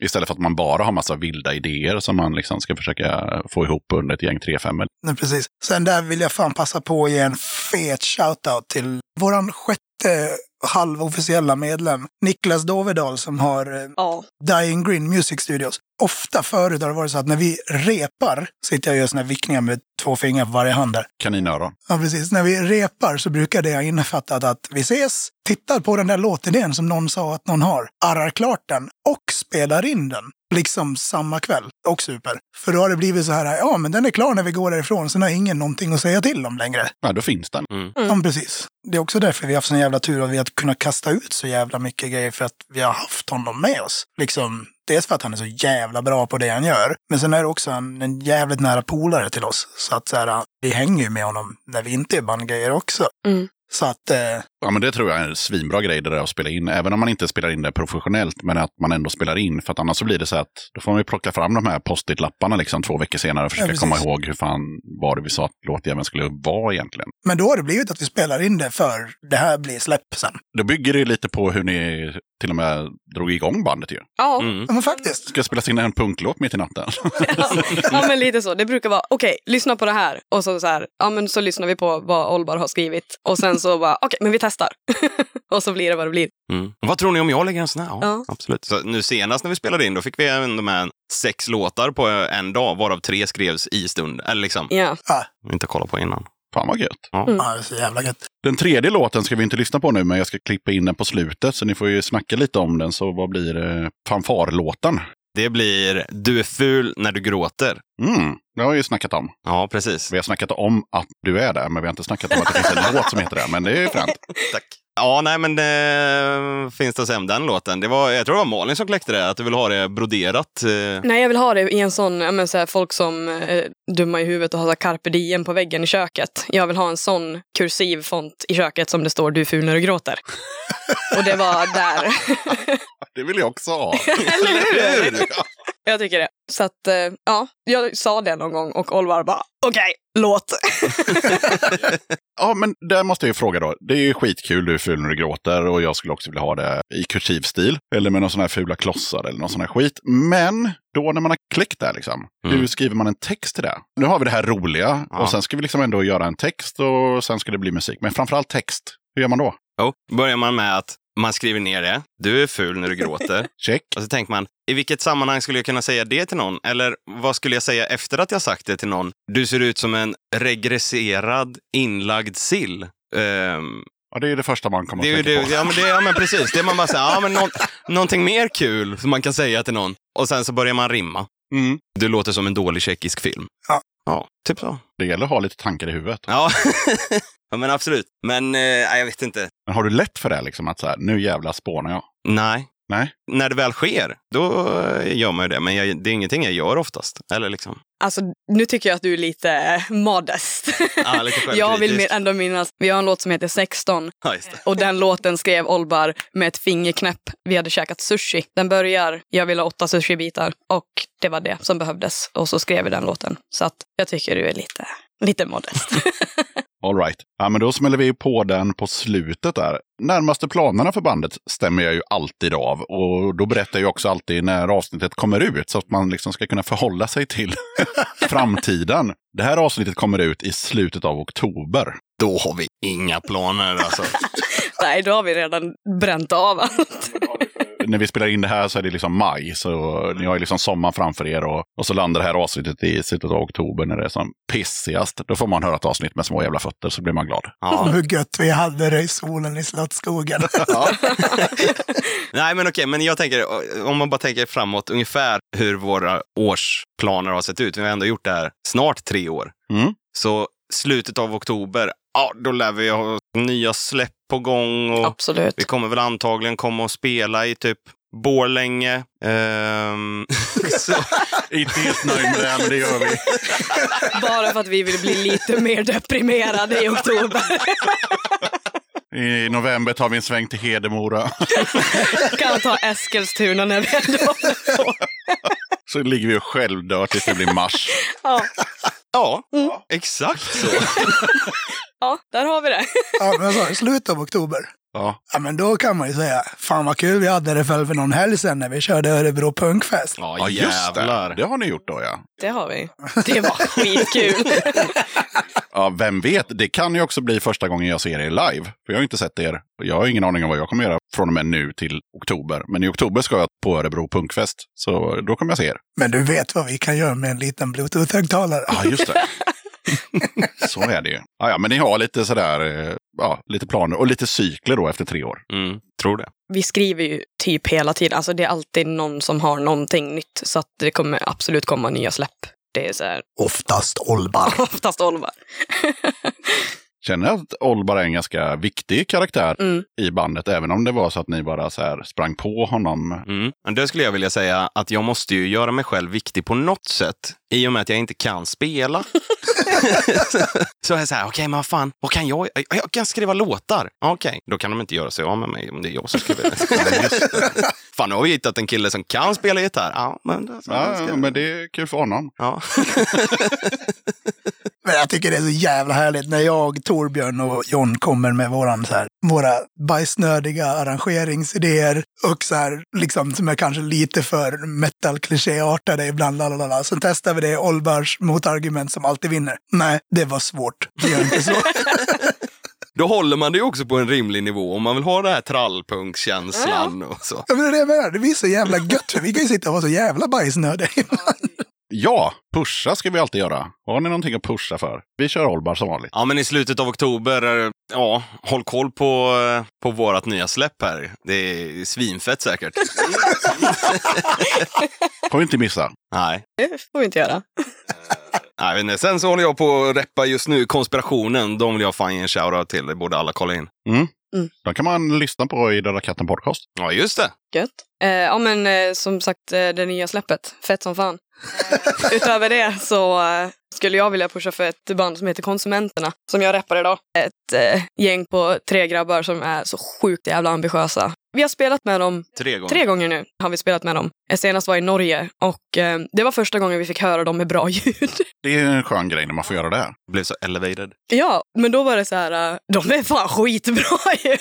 Istället för att man bara har massa vilda idéer som man liksom ska försöka få ihop under ett gäng 3-5. Nej, precis. Sen där vill jag fan passa på att ge en fet shoutout till våran sjätte halvofficiella medlem, Niklas Dovedal, som har eh, ja. Dying Green Music Studios. Ofta förut har det varit så att när vi repar, sitter jag och gör såna här vickningar med två fingrar på varje hand där. Kaninöron. Ja, precis. När vi repar så brukar det ha innefattat att vi ses, tittar på den där låtidén som någon sa att någon har, arrar klart den och spelar in den. Liksom samma kväll. Och super. För då har det blivit så här, ja men den är klar när vi går därifrån, sen har ingen någonting att säga till om längre. Ja, då finns den. Mm. Ja, men precis. Det är också därför vi har haft sån jävla tur att vi har kunnat kasta ut så jävla mycket grejer för att vi har haft honom med oss. Liksom, dels för att han är så jävla bra på det han gör, men sen är det också en, en jävligt nära polare till oss. Så att så här, vi hänger ju med honom när vi inte är bandgrejer också. Mm. Så att, eh, Ja, men det tror jag är en svinbra grej det där att spela in. Även om man inte spelar in det professionellt, men att man ändå spelar in. För att annars så blir det så att då får man ju plocka fram de här post-it-lapparna liksom två veckor senare och försöka precis. komma ihåg hur fan var det vi sa att låtjäveln skulle vara egentligen. men då har det blivit att vi spelar in det för det här blir släpp sen. Då bygger det lite på hur ni till och med drog igång bandet ju. Ja. Mm. Ja, men faktiskt. Ska spelas in en punklåt mitt i natten. [laughs] [laughs] ja, men lite så. Det brukar vara, okej, lyssna på det här. Och så, så här, ja men så lyssnar vi på vad Olbar har skrivit. Och sen så bara, okej, men vi testar. [laughs] och så blir det vad det blir. Mm. Vad tror ni om jag lägger en sån här? Ja, Ja. absolut. Så nu senast när vi spelade in, då fick vi ändå med sex låtar på en dag, varav tre skrevs i stund. Eller liksom, Ja. Ja, inte kolla på innan. Fan vad gött. ja, det är så jävla gött. Den tredje låten ska vi inte lyssna på nu, men jag ska klippa in den på slutet. Så ni får ju snacka lite om den. Så vad blir eh, fanfarlåten? Det blir Du är ful när du gråter. Mm, det har vi ju snackat om. Ja, precis. Vi har snackat om att du är där, men vi har inte snackat om att det finns en [laughs] låt som heter det. Men det är ju fränt. [laughs] Tack. Ja, nej men det finns det att säga om den låten. Det var, jag tror det var Malin som kläckte det, att du vill ha det broderat. eh. Nej, jag vill ha det i en sån, ja, men, så här, folk som är dumma i huvudet och här, carpe diem på väggen i köket. Jag vill ha en sån kursiv font i köket som det står du ful när du gråter. och det var där. [laughs] Det vill jag också ha. [laughs] Eller hur? Jag tycker det. Så att, eh, ja, jag sa det någon gång och Olvar bara, okej, låt. [laughs] Ja, men där måste jag ju fråga då. Det är ju skitkul, du är ful när du gråter och jag skulle också vilja ha det i kursiv stil. Eller med någon sån här fula klossar eller någon sån här skit. Men då när man har klickt där, liksom, Mm. hur skriver man en text till det? Nu har vi det här roliga Ja. och sen ska vi liksom ändå göra en text och sen ska det bli musik. Men framförallt text. Hur gör man då? Jo, börjar man med att man skriver ner det. Du är ful när du gråter. [laughs] Check. Och så tänker man, i vilket sammanhang skulle jag kunna säga det till någon? Eller vad skulle jag säga efter att jag sagt det till någon? Du ser ut som en regresserad inlagd sill. Ehm, Ja, det är det första man kommer det att tänka det, på. ja, men det, ja men [laughs] precis, det är man bara säger, ja men nå, någonting mer kul som man kan säga till någon. Och sen så börjar man rimma. Mm. Du låter som en dålig tjeckisk film. Ja. Ja, typ så. Det gäller att ha lite tankar i huvudet. Ja, [laughs] ja men absolut. Men eh, jag vet inte. Men har du lätt för det? Liksom, att så här, nu jävla spånar jag. Nej. Nej. När det väl sker, då eh, gör man ju det. Men jag, det är ingenting jag gör oftast. Eller liksom. Alltså, nu tycker jag att du är lite modest. [laughs] Ja, lite [laughs] jag vill ändå minnas, vi har en låt som heter 16 [laughs] Ja, just det. och den låten skrev Olbar med ett fingerknäpp. Vi hade käkat sushi. Den börjar, jag vill ha åtta sushibitar och det var det som behövdes. Och så skrev vi den låten. Så att jag tycker du är lite, lite modest. All right. Ja, men då smäller vi på den på slutet där. Närmaste planerna för bandet stämmer jag ju alltid av. Och då berättar jag också alltid när avsnittet kommer ut. Så att man liksom ska kunna förhålla sig till [laughs] framtiden. Det här avsnittet kommer ut i slutet av oktober. Då har vi inga planer alltså. [laughs] Nej, då har vi redan bränt av allt. När vi spelar in det här så är det liksom maj. Så ni har ju liksom sommar framför er. Och, och så landar det här avsnittet i slutet av oktober när det är som pissigast. Då får man höra ett avsnitt med små jävla fötter så blir man glad. Ja. Hur gött vi hade det i solen i Slottsskogen. [laughs] [laughs] Nej, men okej, men jag tänker, om man bara tänker framåt, ungefär hur våra årsplaner har sett ut. Vi har ändå gjort det här snart tre år. Mm. Så slutet av oktober, ja, då lär vi ha nya släpp på gång. Och Absolut. Vi kommer väl antagligen komma och spela i typ Borlänge. Ehm, [laughs] så, Inte helt nöjd med det, men det gör vi. Bara för att vi vill bli lite mer deprimerade i oktober. I november tar vi en sväng till Hedemora. kan ta Eskilstuna när vi ändå håller på. Så ligger vi och självdör tills det blir mars. Ja. Ja, exakt så. [laughs] ja, där har vi det. Ja, men så, i slutet av oktober. Ja. Ja, men då kan man ju säga, fan vad kul vi hade det för, någon helg sedan när vi körde Örebro punkfest. Ja, Ja, just det. jävlar. Det har ni gjort då, ja. Det har vi. Det var skitkul. [laughs] [laughs] Ja, vem vet? Det kan ju också bli första gången jag ser er live. För jag har inte sett er. Och Jag har ingen aning om vad jag kommer göra från och med nu till oktober. Men i oktober ska jag på Örebro punkfest. Så då kommer jag se er. Men du vet vad vi kan göra med en liten bluetooth-högtalare. Ja, just det. [laughs] Så är det ju. Ja, ja, men ni har lite sådär, eh, ja, lite planer och lite cykler då efter tre år. Mm, tror det. Vi skriver ju typ hela tiden. Alltså det är alltid någon som har någonting nytt. Så att det kommer absolut komma nya släpp. Det är så här, Oftast Olbar. [laughs] oftast Olvar. [laughs] Känner jag att Olbar är en ganska viktig karaktär Mm. i bandet. Även om det var så att ni bara så här sprang på honom. Mm. Men det skulle jag vilja säga att jag måste ju göra mig själv viktig på något sätt i och med att jag inte kan spela. [laughs] så är jag så här, okej, men vad fan, vad kan jag? Jag kan skriva låtar. Okej, då kan de inte göra sig av med mig om det är jag som skriver [laughs] fan, nu har vi hittat en kille som kan spela gitarr. Ja, men, det, så Ja, ska- ja, men det är kul för honom. ja. [laughs] Men jag tycker det är så jävla härligt när jag, Torbjörn och John kommer med våran, så här, våra bajsnödiga arrangeringsidéer och så här, liksom, som är kanske lite för metal-klichéartade ibland. Lalalala. Sen testar vi det, Olbars motargument som alltid vinner. Nej, det var svårt. Det gör inte så. [laughs] Då håller man det ju också på en rimlig nivå om man vill ha den här trallpunkskänslan och så. Ja, men det är det jag menar, det blir så jävla gött för vi kan ju sitta och vara så jävla bajsnödiga ibland. Ja, pusha ska vi alltid göra. Har ni någonting att pusha för? Vi kör Olbar som vanligt. Ja, men i slutet av oktober, eh, ja, håll koll på, eh, på vårat nya släpp här. Det är svinfett säkert. [laughs] Får vi inte missa. Nej. Det får vi inte göra. Nej, jag vet inte. Sen så håller jag på att reppa just nu Konspirationen. De vill jag fan ge en shoutout till. Det borde alla kolla in. Mm. Mm. De kan man lyssna på i Döda katten podcast. Ja, just det. Gött. Eh, ja men eh, som sagt, eh, det nya släppet. Fett som fan. Eh, utöver det så eh, skulle jag vilja pusha för ett band som heter Konsumenterna. Som jag rappar idag. Ett eh, gäng på tre grabbar som är så sjukt jävla ambitiösa. Vi har spelat med dem Tre gånger. Tre gånger nu har vi spelat med dem. Eh, Senast var i Norge och eh, det var första gången vi fick höra dem med bra [laughs] ljud. Det är en skön grej när man får göra det. Blev så elevated. ja, men då var det så här, eh, de är fan skitbra [laughs] ju.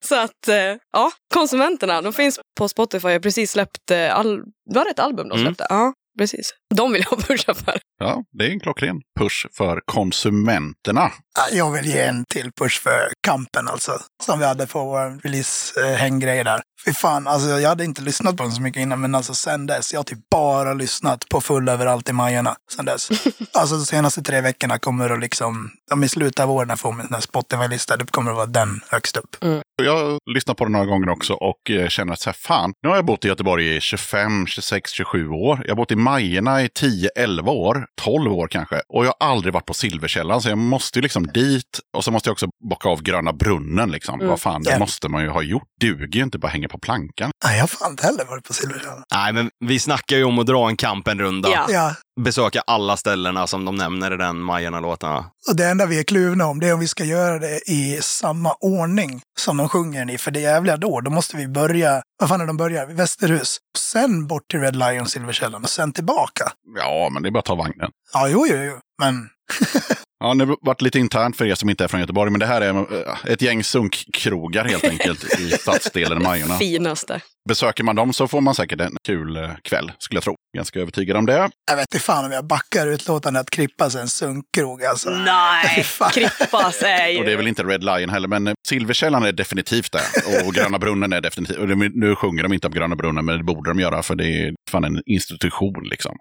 så att, eh, ja, konsumenterna, de finns på Spotify. Jag har precis släppt, eh, al- var det ett album de Mm. släppte? Ja, precis. De vill jag pusha för. Ja, det är en klockren push för konsumenterna. Ja, Jag vill ge en till push för kampen alltså. Som vi hade på vår release-hänggrej där. Fy fan, alltså jag hade inte lyssnat på den så mycket innan, men alltså sen dess. Jag har typ bara lyssnat på full överallt i Majorna sen dess. [laughs] alltså de senaste tre veckorna kommer det liksom, om i slutet av året när jag får min Spotify-lista, det kommer att vara den högst upp. Jag har lyssnat på den några gånger också och eh, känner att så här, fan, nu har jag bott i Göteborg i 25, 26, 27 år. Jag har bott i Majerna i 10, 11 år, 12 år kanske. Och jag har aldrig varit på Silverkällan, så jag måste ju liksom dit. Och så måste jag också bocka av Gröna Brunnen liksom. Mm. Vad fan, det Ja. måste man ju ha gjort. Duger ju inte bara hänga på plankan. Nej, jag har fan inte heller varit på Silverkällan. Nej, men vi snackar ju om att dra en Kampen-runda. Ja. Ja, Besöka alla ställena som de nämner i den Majerna-låtarna. och det enda vi är kluvna om det är om vi ska göra det i samma ordning som de sjunger den i. För det jävliga då, då måste vi börja, vad fan är de börjar? Västerhus. Sen bort till Red Lion Silverkällan och sen tillbaka. Ja, men det är bara att ta vagnen. Ja, jo, jo, jo. Men [laughs] Ja, det har varit lite internt för er som inte är från Göteborg, men det här är eh, ett gäng sunkkrogar helt enkelt i [laughs] stadsdelen Majorna. Finaste. Besöker man dem så får man säkert en kul eh, kväll, skulle jag tro. Ganska övertygad om det. jag vet inte fan om jag backar utlåtandet att Krippas är en sunkkrog alltså. Nej. Krippas är ju... Och det är väl inte Red Lion heller, men eh, Silverkällan är definitivt det. Och Gröna Brunnen är definitivt, och nu sjunger de inte om Gröna Brunnen, men det borde de göra för det är fan en institution liksom.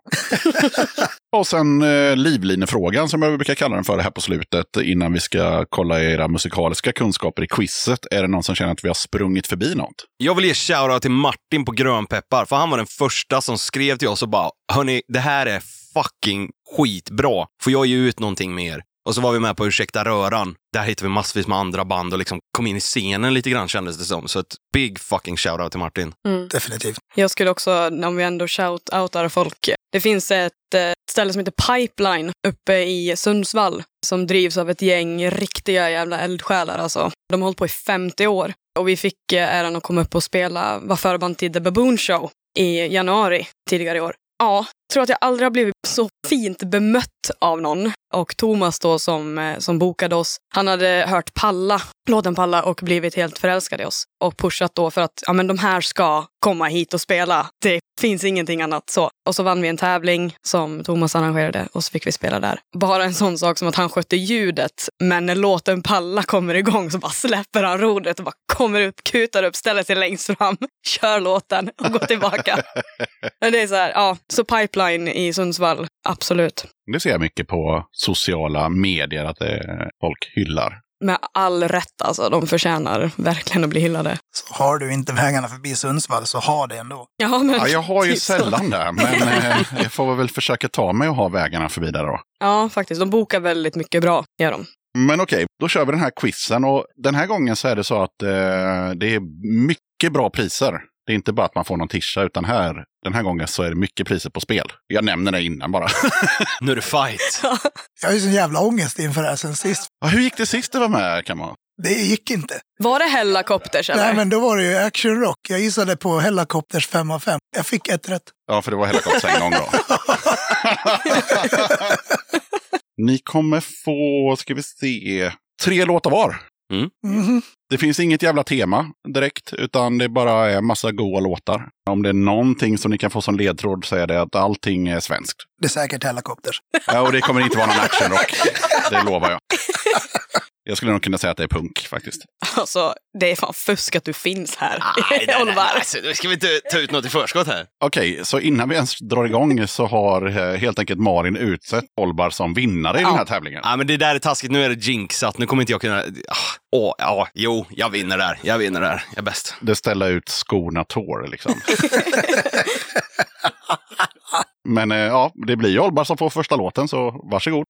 [laughs] och sen eh, livlinefrågan som jag brukar kalla den för här på slutet innan vi ska kolla era musikaliska kunskaper i quizet. Är det någon som känner att vi har sprungit förbi något? Jag vill ge shoutout till Martin på Grönpeppar, för han var den första som skrev till oss och bara Hörni, det här är fucking skitbra. Får jag ge ut någonting mer? Och så var vi med på Ursäkta röran. Där hittade vi massvis med andra band och liksom kom in i scenen lite grann kändes det som. Så ett big fucking shoutout till Martin. Definitivt. Jag skulle också, om vi ändå shout-outar folk. Det finns ett eh, ställe som heter Pipeline uppe i Sundsvall som drivs av ett gäng riktiga jävla eldsjälar. Alltså. De har hållit på i 50 år. Och vi fick eh, äran att komma upp och spela, var förband till The Baboon Show i januari tidigare i år. Ja, tror att jag aldrig har blivit så fint bemött av någon. Och Thomas då som, eh, som bokade oss, han hade hört Palla, låten Palla och blivit helt förälskad i oss. Och pushat då för att ja, men de här ska komma hit och spela. Det finns ingenting annat så. Och så vann vi en tävling som Thomas arrangerade och så fick vi spela där. Bara en sån sak som att han skötte ljudet, men när låten Palla kommer igång så bara släpper han rodret och bara kommer upp, kutar upp, ställer sig längst fram, [laughs] kör låten och går tillbaka. [laughs] men det är så här, ja, så Pipeline i Sundsvall, absolut. Det ser jag mycket på sociala medier att är folk hyllar. Med all rätt alltså, de förtjänar verkligen att bli hyllade. Så har du inte vägarna förbi Sundsvall så ha det ändå. Ja, men Ja, jag har ju typ sällan det, [laughs] men eh, jag får väl försöka ta mig och ha vägarna förbi där då. Ja, faktiskt. De bokar väldigt mycket bra, gör de. Men okej, då kör vi den här quizen och den här gången så är det så att eh, det är mycket bra priser. Det är inte bara att man får någon tischa, utan här, den här gången så är det mycket priser på spel. Jag nämner det innan bara. [laughs] Nu är det fight. Jag har ju sån jävla ångest inför det här sen sist. Ja, hur gick det sist det var med, kan man? Det gick inte. Var det Hellacopters eller? Nej, men då var det ju Action Rock. Jag gissade på Hellacopters 5 av 5. Jag fick ett rätt. Ja, för det var Hellacopters en gång då. [laughs] Ni kommer få, ska vi se, tre låtar var. Mhm. Det finns inget jävla tema direkt, utan det bara är massa goa låtar. Om det är någonting som ni kan få som ledtråd så är det att allting är svenskt. Det är säkert Hellacopters. Ja, och det kommer inte vara någon [laughs] actionrock. Det lovar jag. Jag skulle nog kunna säga att det är punk faktiskt. Alltså, det är fan fusk att du finns här. Nej, nej, Oliver. Alltså, nu ska vi inte ta ut något i förskott här. Okej, så innan vi ens drar igång så har eh, helt enkelt Malin utsett Olbar som vinnare i den här tävlingen. Ja, men det där är taskigt. Nu är det jinxat. Nu kommer inte jag kunna... Ah, Åh, ja, jo, jag vinner där. Jag vinner där. Jag är bäst. Det ställa ut skorna tår liksom. [laughs] Men eh, ja, det blir Olbar som får första låten, så varsågod.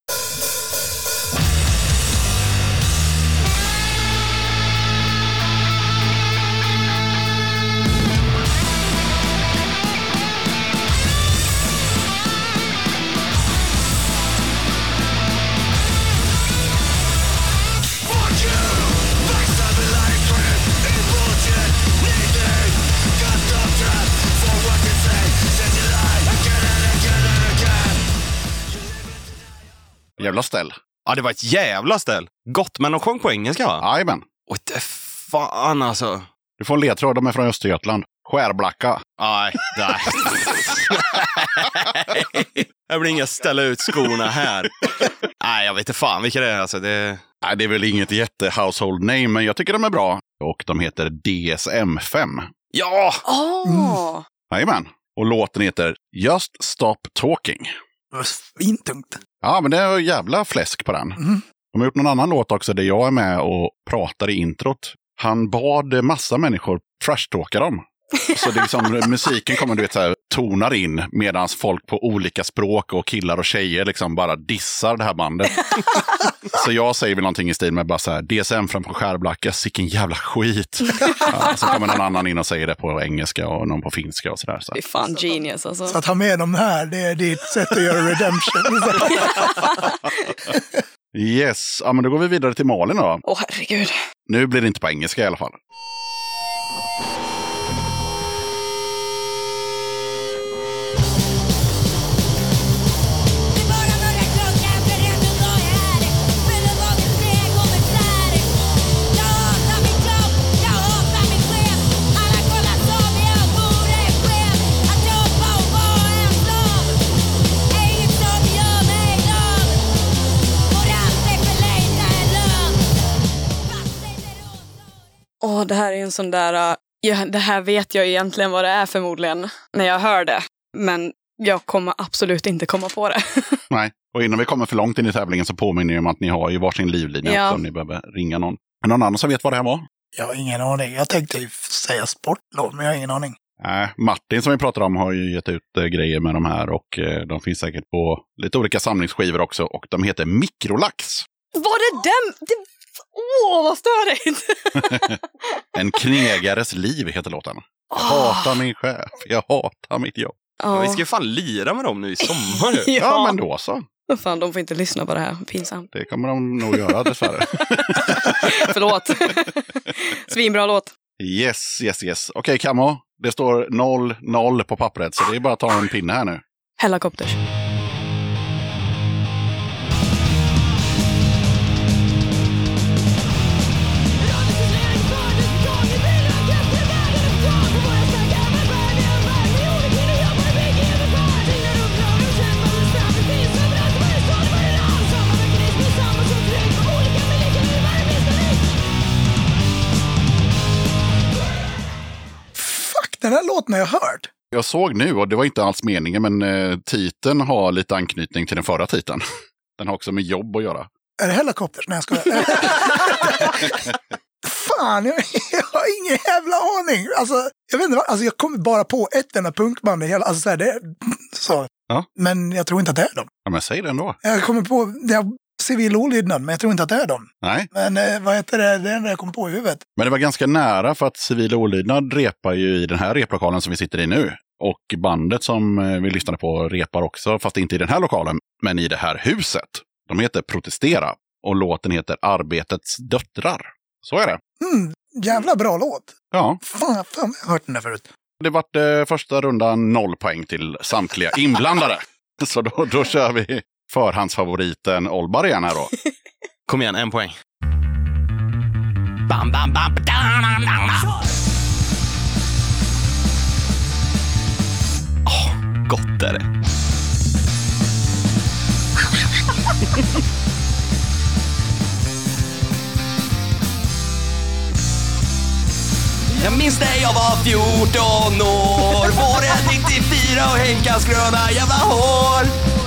Jävla ställ. Ja, det var ett jävla ställ. Gott, men de sjöng på engelska va? Jajamän. Oj, det fan alltså. Du får en ledtråd, de är från Östergötland. Skärblacka. Nej, nej. [laughs] Jag blir inga ställa ut skorna här. Nej, jag vet inte fan vilka det är. Alltså, det... Nej, det är väl inget jätte-household name, men jag tycker de är bra. Och de heter DSM-5. Ja! Åh! Jajamän. Och låten heter Just Stop Talking. Var svintungt. Ja, men det är jävla fläsk på den. Mm. De har gjort någon annan låt också där jag är med och pratar i introt. Han bad massa människor trashtalka dem. Så det är liksom, musiken kommer du vet, så här, tonar in medan folk på olika språk och killar och tjejer liksom bara dissar det här bandet. [laughs] så jag säger väl någonting i stil med bara så här, DSM från Skärblacka, sicken jävla skit. [laughs] Ja, så kommer någon annan in och säger det på engelska och någon på finska och sådär. Så. Det är fan genius alltså. Så att ha med dem här, det är ditt sätt att göra redemption. [laughs] Yes, ja, men då går vi vidare till Malin då. Åh herregud. Nu blir det inte på engelska i alla fall. Sån där... uh, Ja, det här vet jag egentligen vad det är förmodligen när jag hör det. Men jag kommer absolut inte komma på det. [laughs] Nej, och innan vi kommer för långt in i tävlingen så påminner jag om att ni har ju varsin livlinje Ja. om ni behöver ringa någon. Är någon annan som vet vad det här var? Jag har ingen aning. Jag tänkte ju säga sportlov, men jag har ingen aning. Nej, Martin som vi pratade om har ju gett ut eh, grejer med de här och eh, de finns säkert på lite olika samlingsskivor också och de heter Mikrolax. Var det den? Det... Åh, vad störigt! [laughs] En knegares liv heter låten. Jag hatar min chef, jag hatar mitt jobb. Ja, vi ska ju fan lira med dem nu i sommar. [laughs] Ja, Ja. men då så. Fan, de får inte lyssna på det här. Pinsamt. Det kommer de nog göra dessvärre. [laughs] Förlåt. Svinbra låt. Yes, yes, yes. Okej, Camo. Det står 0-0 på pappret, så det är bara att ta en pinne här nu. Helikopters. Den här låten har jag hört. Jag såg nu, och det var inte alls meningen, men eh, titeln har lite anknytning till den förra titeln. [laughs] Den har också med jobb att göra. Är det Helicopters? Nej, jag skojar. [laughs] Fan, jag, jag har ingen jävla aning. Alltså, jag vet inte vad, alltså jag kommer bara på ett enda punkband i hela, alltså så här, det, så. Ja. Men jag tror inte att det är dem. Ja, men säg det ändå. Jag kommer på, är civil olydnad, men jag tror inte att det är dem. Nej, Men eh, vad heter det, det är det jag kommer på i huvudet. men det var ganska nära för att civil olydnad repar ju i den här replokalen som vi sitter i nu. Och bandet som eh, vi lyssnade på repar också, fast inte i den här lokalen, men i det här huset. De heter Protestera och låten heter Arbetets döttrar. Så är det. Mm, jävla bra låt. Ja, Fan, fan, jag har hört den där förut. det vart eh, första rundan noll poäng till samtliga inblandade. [laughs] Så då, då kör vi förhandsfavoriten Olbar igen här då. [laughs] Kom igen, en poäng. Bam, bam, bam, oh, gott är det. Jag minns när jag var 14 år, våren 94 och Henkas gröna jävla hår.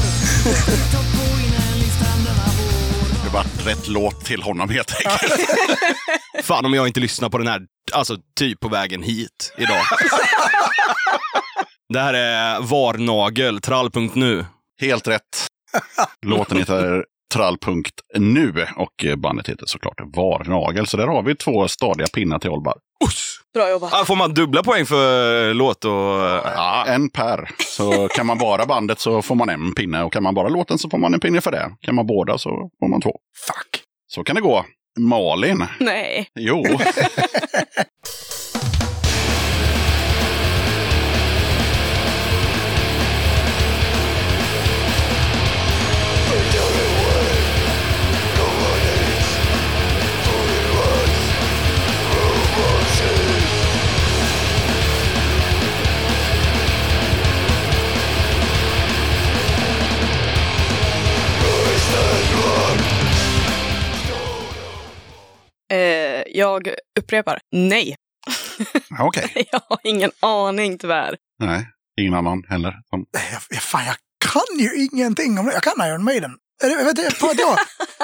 Det var rätt låt till honom helt enkelt. [laughs] Fan om jag inte lyssnar på den här, alltså typ på vägen hit idag. det här är Varnagel, trall.nu. Helt rätt. Låten heter Trall.nu och bandet heter såklart Varnagel. Så där har vi två stadiga pinnar till Olbar. Bra jobbat. Ah, får man dubbla poäng för låt och... Ja, en per. Så kan man bara bandet så får man en pinne och kan man bara låten så får man en pinne för det. Kan man båda så får man två. Fuck. Så kan det gå. Malin. Nej. Jo. [laughs] Eh, jag upprepar, nej. Okej. [laughs] Jag har ingen aning tyvärr. Nej, ingen annan heller. Som... Jag, fan, jag kan ju ingenting om det. Jag kan Iron Maiden. Jag.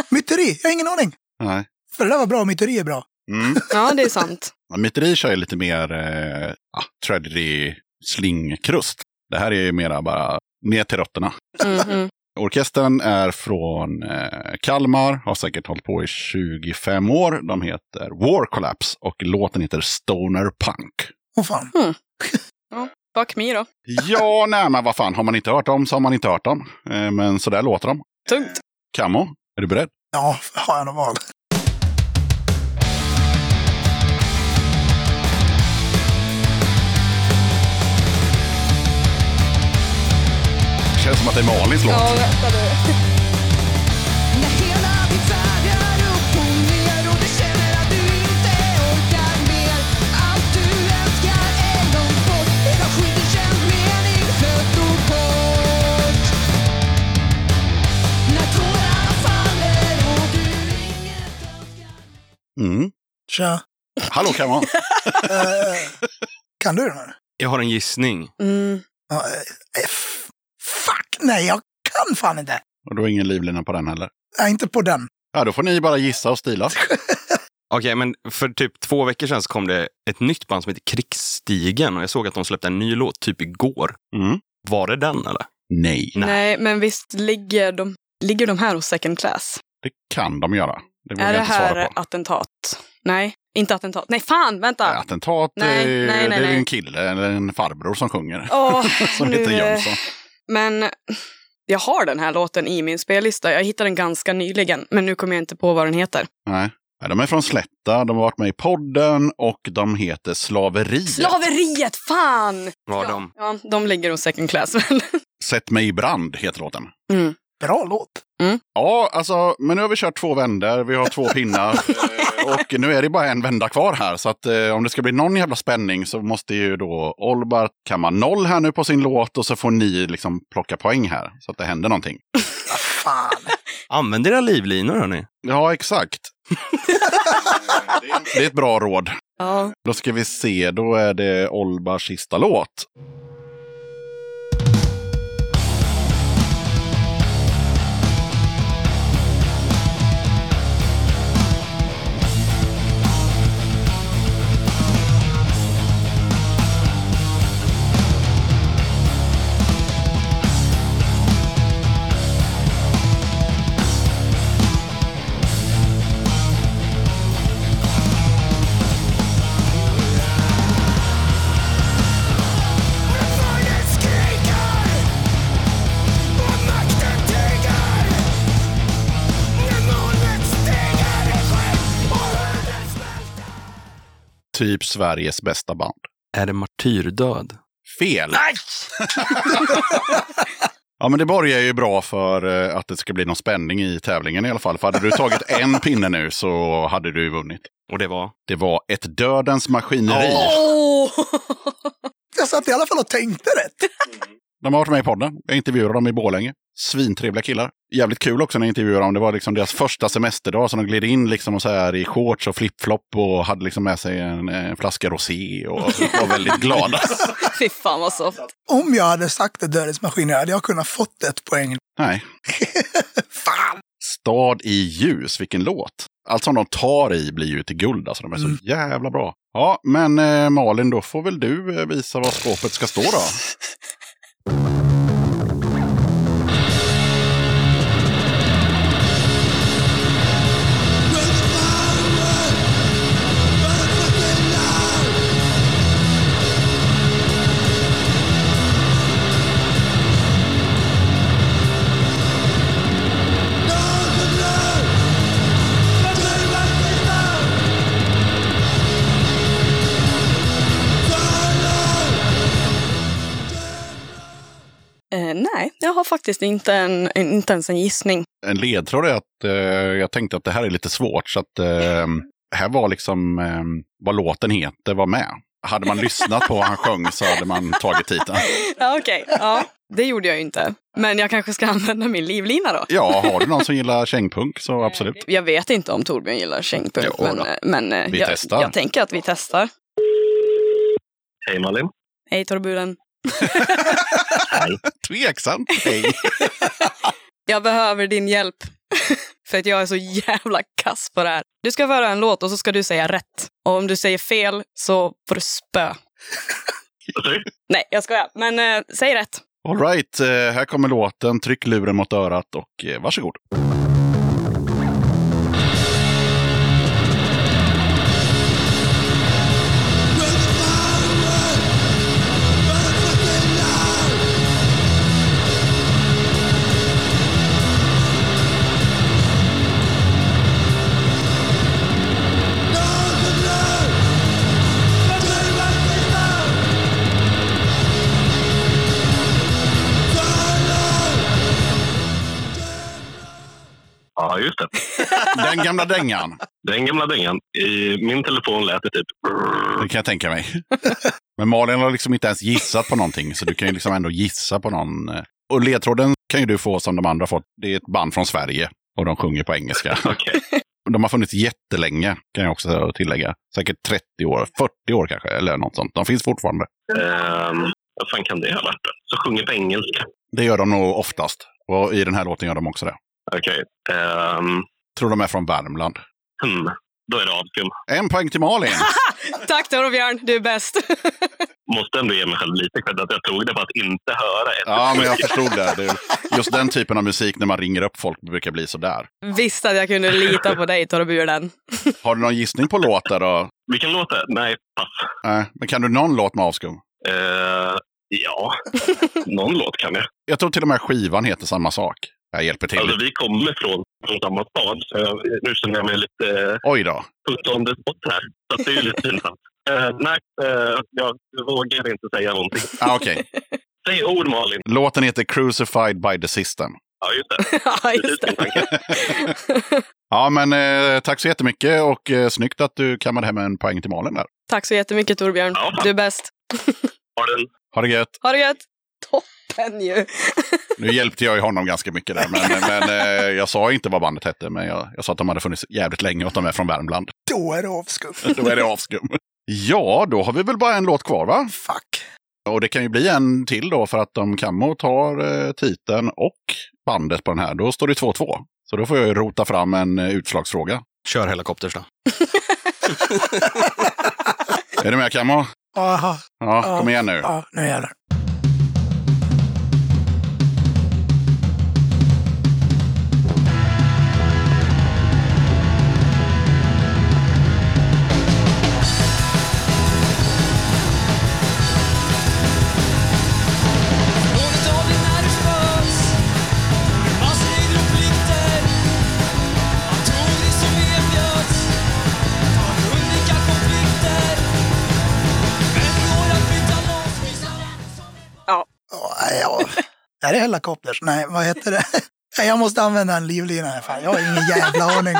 [laughs] Myteri, jag har ingen aning. Nej. För det där var bra, myteri är bra. Mm. Ja, det är sant. [laughs] Myteri kör ju lite mer eh, ja, tragedy slingkrust. Det här är ju mera bara ner till rötterna. Mhm. Orkestern är från eh, Kalmar, har säkert hållit på i 25 år. De heter War Collapse och låten heter Stoner Punk. Åh fan. Fuck me då. Ja, nej men vad fan, har man inte hört dem så har man inte hört dem. Eh, men så där låter de. Tungt. Kammo, är du beredd? Ja, har jag något val? Känns som att det är Malins låt. Ja, vänta du. Mm. Tja. Hallå Kammo. [laughs] Eh, kan du den här? Jag har en gissning. Mm. Ja, eh, f- nej, jag kan fan inte. Och du har ingen livlina på den heller. Nej, inte på den. Ja, då får ni bara gissa och stila. [laughs] Okej, men för typ två veckor sedan så kom det ett nytt band som heter Krigsstigen och jag såg att de släppte en ny låt typ igår. Mm. Var det den eller? Nej, Nej. men visst ligger de, ligger de här hos second class? det kan de göra. Det är det här attentat? Nej, inte attentat. Nej, fan, vänta! Nej, Attentat, Nej, eh, nej, nej, det är nej. en kille eller en farbror som sjunger. Åh, [laughs] som nu, heter Jönsson. Men jag har den här låten i min spellista. Jag hittade den ganska nyligen, men nu kommer jag inte på vad den heter. Nej. De är från Slätta, de har varit med i podden och de heter Slaveriet. Slaveriet, fan! Var ja, de? Ja, de ligger hos second class. Sätt mig i brand heter låten. mm. Bra låt. Ja, alltså, men nu har vi kört två vändor, vi har två pinnar [laughs] eh, och nu är det bara en vända kvar här. Så att eh, om det ska bli någon jävla spänning så måste ju då Olbar kamma noll här nu på sin låt och så får ni liksom plocka poäng här så att det händer någonting. [laughs] Fan. Använd era livlinor hörni. Ja, exakt. [laughs] det är ett bra råd. Ja. Då ska vi se, då är det Olbars sista låt. Typ Sveriges bästa band. Är det martyrdöd? Fel! [laughs] Ja, men det borgar ju bra för eh, att det ska bli någon spänning i tävlingen i alla fall. För hade du tagit en pinne nu så hade du vunnit. Och det var? Det var ett dödens maskineri. Åh! Jag satt i alla fall och tänkte rätt. De har varit med i podden. Jag intervjuade dem i Borlänge. Svintrevliga killar. Jävligt kul också när jag intervjuade dem. Det var liksom deras första semesterdag. Så de gled in liksom och så här i shorts och flipflop och hade liksom med sig en, en flaska rosé och [laughs] var väldigt glada. [laughs] Fy fan vad soft. Om jag hade sagt det Dödens maskiner hade jag kunnat fått ett poäng. Nej. [laughs] Fan! Stad i ljus, vilken låt. Allt som de tar i blir ju till guld. Alltså, de är så jävla bra. Ja, men eh, Malin, då får väl du eh, visa vad skåpet ska stå då. Jag har faktiskt inte, en, inte ens en gissning. En ledtråd är att eh, jag tänkte att det här är lite svårt. Så att eh, här var liksom eh, vad låten heter var med. Hade man lyssnat på vad han sjöng så hade man tagit titeln. Ja, Okej, ja, det gjorde jag ju inte. Men jag kanske ska använda min livlina då. Ja, har du någon som gillar kängpunk så absolut. Jag vet inte om Torbjörn gillar kängpunk, Jo men, eh, men eh, Vi jag, testar. jag tänker att vi testar. Hej Malin. Hej [laughs] [laughs] Tveksamt. Hej. [laughs] Jag behöver din hjälp. [laughs] För att jag är så jävla kass på det här. Du ska föra en låt och så ska du säga rätt. Och om du säger fel så får du spö. Nej, jag skojar. Men eh, säg rätt. All right, eh, här kommer låten. Tryck luren mot örat och eh, varsågod. Just det. [laughs] Den gamla dängan. Den gamla dängan. I min telefon lät det typ... Det kan jag tänka mig. Men Malin har liksom inte ens gissat på någonting, så du kan ju liksom ändå gissa på någon. eh. Och ledtråden kan ju du få som de andra fått. Det är ett band från Sverige och de sjunger på engelska. [laughs] Okej. De har funnits jättelänge, kan jag också tillägga. Säkert 30 år, 40 år kanske, eller något sånt. De finns fortfarande. Ehm, vad fan kan det ha varit? Så sjunger på engelska. Det gör de nog oftast. Och i den här låten gör de också det. Okej. Ehm, Tror de är från Värmland. hmm. Då är det avskum. En poäng till Malin. [laughs] Tack Torbjörn, du är bäst. [laughs] Måste ändå ge mig själv lite cred att jag tog det för att inte höra ett. Ja, men jag förstod det. det. [laughs] Just den typen av musik när man ringer upp folk brukar bli sådär. Visste att jag kunde lita på dig Torbjörn. Har du någon gissning på låtar då? Vilken låt är? Nej, pass. Nej, men kan du någon låt med avskum? Eh, ja, någon låt kan jag. Jag tror till och med skivan heter samma sak. Jag hjälper till. Alltså, vi kommer från, från samma stad, så jag, nu känner jag mig lite Oj då. put on the spot här. Så det är ju lite [laughs] pinsamt. Eh, nej, eh, jag vågar inte säga någonting. Ah, Okej. [laughs] Säg ord, Malin. Låten heter Crucified by the System. Ja, just det. [laughs] ja, just tanke. Ja, men eh, tack så jättemycket och eh, snyggt att du kammade hem en poäng till Malin där. Tack så jättemycket Torbjörn. Ja. Du är bäst. Ha den. Ha det gött. Ha det gött. Toppen ju. [laughs] Nu hjälpte jag ju honom ganska mycket där, men, men eh, jag sa inte vad bandet hette, men jag, jag sa att de hade funnits jävligt länge och att de är från Värmland. Då är det avskum. [laughs] Då är det avskum. Ja, då har vi väl bara en låt kvar va? Fuck. Och det kan ju bli en till då för att om Kammo tar eh, titeln och bandet på den här, då står det 2-2. Så då får jag ju rota fram en eh, utslagsfråga. Kör helikopters då. [laughs] Är du med Kammo? Aha. Ja, kom igen nu. Ja, nu jävlar. Nej, ja. Är det helikopters? Nej, vad heter det? Nej, Jag måste använda en livlina här. Fan, jag har ingen jävla aning.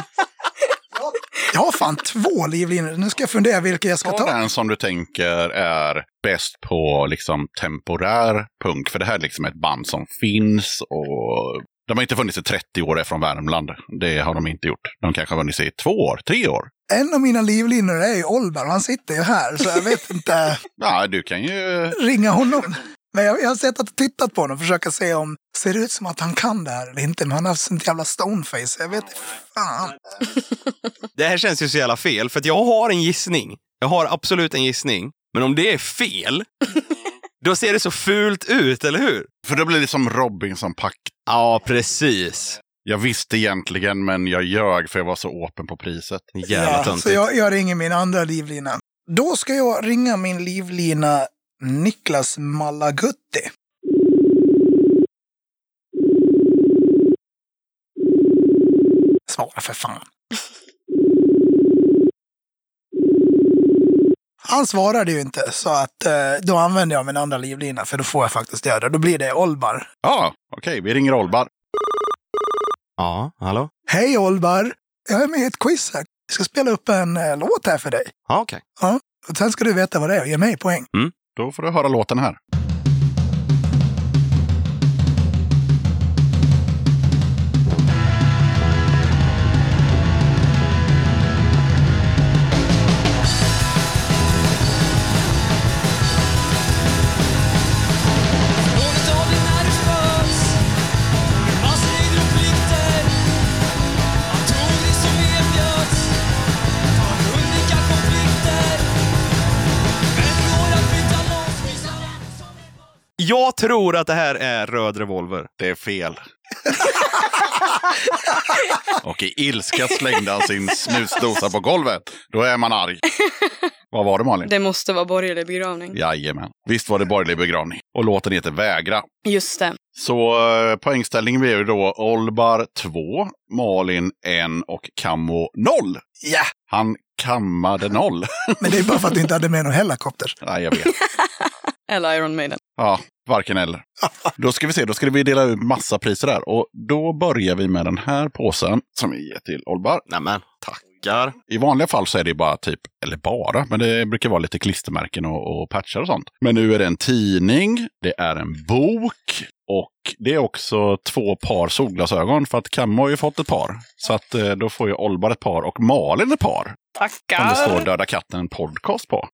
Jag har fan två livlinor. Nu ska jag fundera vilka jag ska Ta den som du tänker är bäst på liksom temporär punk. För det här är liksom ett band som finns och de har inte funnits i 30 år, är från Värmland. Det har de inte gjort. De kanske har funnits i två år, tre år. En av mina livlinor är ju Olbar och han sitter ju här så jag vet inte. [laughs] Ja, du kan ju... ringa honom. Men jag, jag har sett att tittat på honom och försöka se om ser det ut som att han kan det här eller inte. Men han har haft sånt jävla stoneface. Jag vet fan. [laughs] Det här känns ju så jävla fel, för att jag har en gissning. Jag har absolut en gissning. Men om det är fel, [laughs] då ser det så fult ut, eller hur? För då blir det som Robinson-pakt. Ja, precis. Jag visste egentligen, men jag ljög för jag var så öppen på priset. Jävla Ja, töntigt. så jag, jag ringer min andra livlina. Då ska jag ringa min livlina Niklas Malagutti. Svara för fan. Han svarade ju inte, så att eh, då använder jag min andra livlina, för då får jag faktiskt göra det. Då blir det Olbar. Ja, okej, vi ringer Olbar. Ja, hallå? Hej Olbar! Jag är med i ett quiz här. Jag ska spela upp en eh, låt här för dig. Ja, okej. Ja, och sen ska du veta vad det är och ge mig poäng. Då får du höra låten här. Jag tror att det här är Röd Revolver. Det är fel. [laughs] Och i ilska slängde han sin snusdosa på golvet. Då är man arg. Vad var det Malin? Det måste vara borgerlig begravning. Jajamän. Visst var det borgerlig begravning. Och låten heter Vägra. Just det. Så eh, poängställningen blev ju då Olbar 2, Malin 1 och Kammo 0. Ja, Han kammade 0. men det är bara för att du inte hade med någon [laughs] helikopter. Nej, jag vet. [laughs] Eller Iron Maiden. Ja, varken eller. Då ska vi se, då ska vi dela ut massa priser där. Och då börjar vi med den här påsen som vi ger till Olbar. Nämen, tackar. I vanliga fall så är det bara typ, eller bara, men det brukar vara lite klistermärken och, och patchar och sånt. Men nu är det en tidning, det är en bok och det är också två par solglasögon för att Kammo har ju fått ett par. Så att eh, då får ju Olbar ett par och Malin ett par. Som det står Tackar! Döda katten podcast på.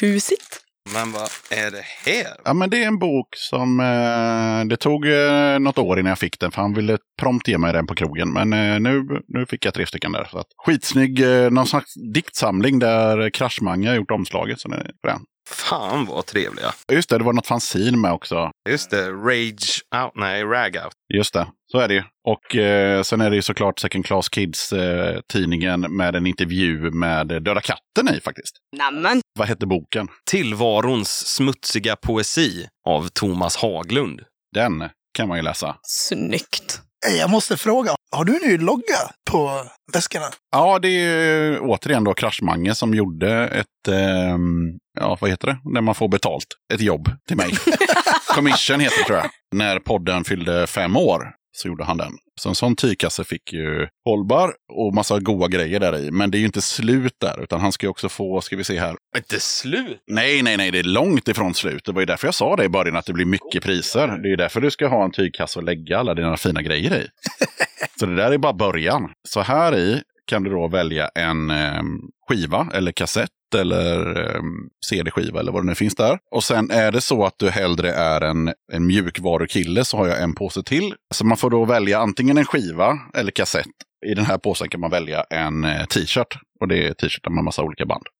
Tjusigt. Men vad är det här? Ja, men det är en bok som... Eh, det tog eh, något år innan jag fick den, för han ville prompt ge mig den på krogen. Men eh, nu, nu fick jag tre stycken där. Så att, skitsnygg, eh, någon slags diktsamling där Kraschmange har gjort omslaget. Så är den. Fan vad trevliga. Just det, det var något fanzine med också. Just det, Rage Out, nej, Rag Out. Just det, så är det ju. Och eh, sen är det ju såklart Second Class Kids-tidningen med en intervju med Döda katten i faktiskt. Nämen. Vad hette boken? Tillvarons smutsiga poesi av Thomas Haglund. Den kan man ju läsa. Snyggt. Eh, Jag måste fråga, har du nu logga på väskorna? Ja, det är ju återigen då Kraschmange som gjorde ett, ehm, ja vad heter det, när man får betalt, ett jobb till mig. [laughs] Commission heter det tror jag. När podden fyllde fem år så gjorde han den. Så en sån tygkasse fick ju Hållbar och massa goda grejer där i. Men det är ju inte slut där, utan han ska ju också få, ska vi se här. Inte slut? Nej, nej, nej, det är långt ifrån slut. Det var ju därför jag sa det i början, att det blir mycket priser. Det är ju därför du ska ha en tygkasse och lägga alla dina fina grejer i. [laughs] Så det där är bara början. Så här i kan du då välja en eh, skiva eller kassett eller eh, CD-skiva eller vad det nu finns där. Och sen är det så att du hellre är en, en mjukvarukille så har jag en påse till. Så man får då välja antingen en skiva eller kassett. I den här påsen kan man välja en eh, t-shirt. Och det är t-shirtar med massa olika band. [laughs]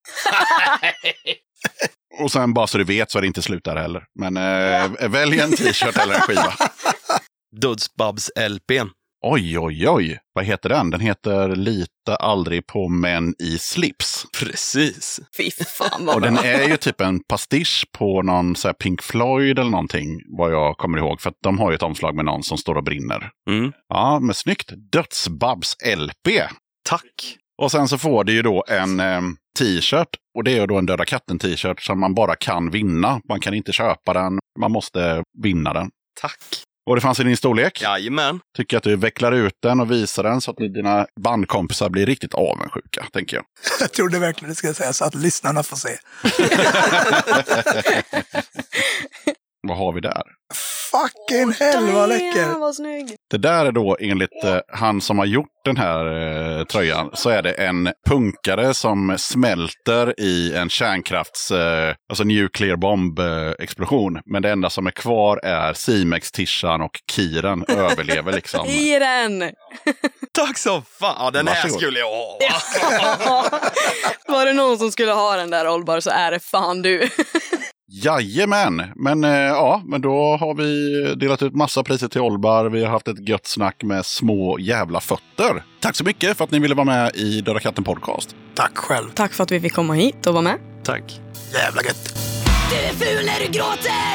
Och sen bara så du vet så är det inte slut där heller. Men eh, välj en t-shirt eller en skiva. Dödsbabs-LPn. Oj, oj, oj. Vad heter den? Den heter Lita aldrig på män i slips. Precis. Fy fan vad Och den är ju typ en pastisch på någon så här Pink Floyd eller någonting, vad jag kommer ihåg. För att de har ju ett omslag med någon som står och brinner. Mm. Ja, men snyggt. Dödsbabs LP. Tack. Och sen så får du ju då en eh, t-shirt. Och det är ju då en Döda katten-t-shirt som man bara kan vinna. Man kan inte köpa den, man måste vinna den. Tack. Och det fanns i din storlek. Jajamän. Tycker att du vecklar ut den och visar den så att dina bandkompisar blir riktigt avundsjuka, tänker jag. [laughs] Jag trodde verkligen det skulle säga så att lyssnarna får se. [laughs] Vad har vi där? Fucking hell vad läcker! vad snygg. Det där är då enligt eh, han som har gjort den här eh, tröjan så är det en punkare som smälter i en kärnkrafts, eh, alltså nuclear bomb eh, explosion. Men det enda som är kvar är Simex, Tishan och Kiren överlever liksom. [laughs] I den! [laughs] Tack så fan! Ja, den här Varsågod. skulle jag ha. [laughs] Var det någon som skulle ha den där Olbar så är det fan du. Jajamän, men eh, ja, men då har vi delat ut massa priser till Olbar. Vi har haft ett gött snack med små jävla fötter. Tack så mycket för att ni ville vara med i Döda katten podcast. Tack själv. Tack för att vi fick komma hit och vara med. Tack. Jävla gött. Du är ful när du gråter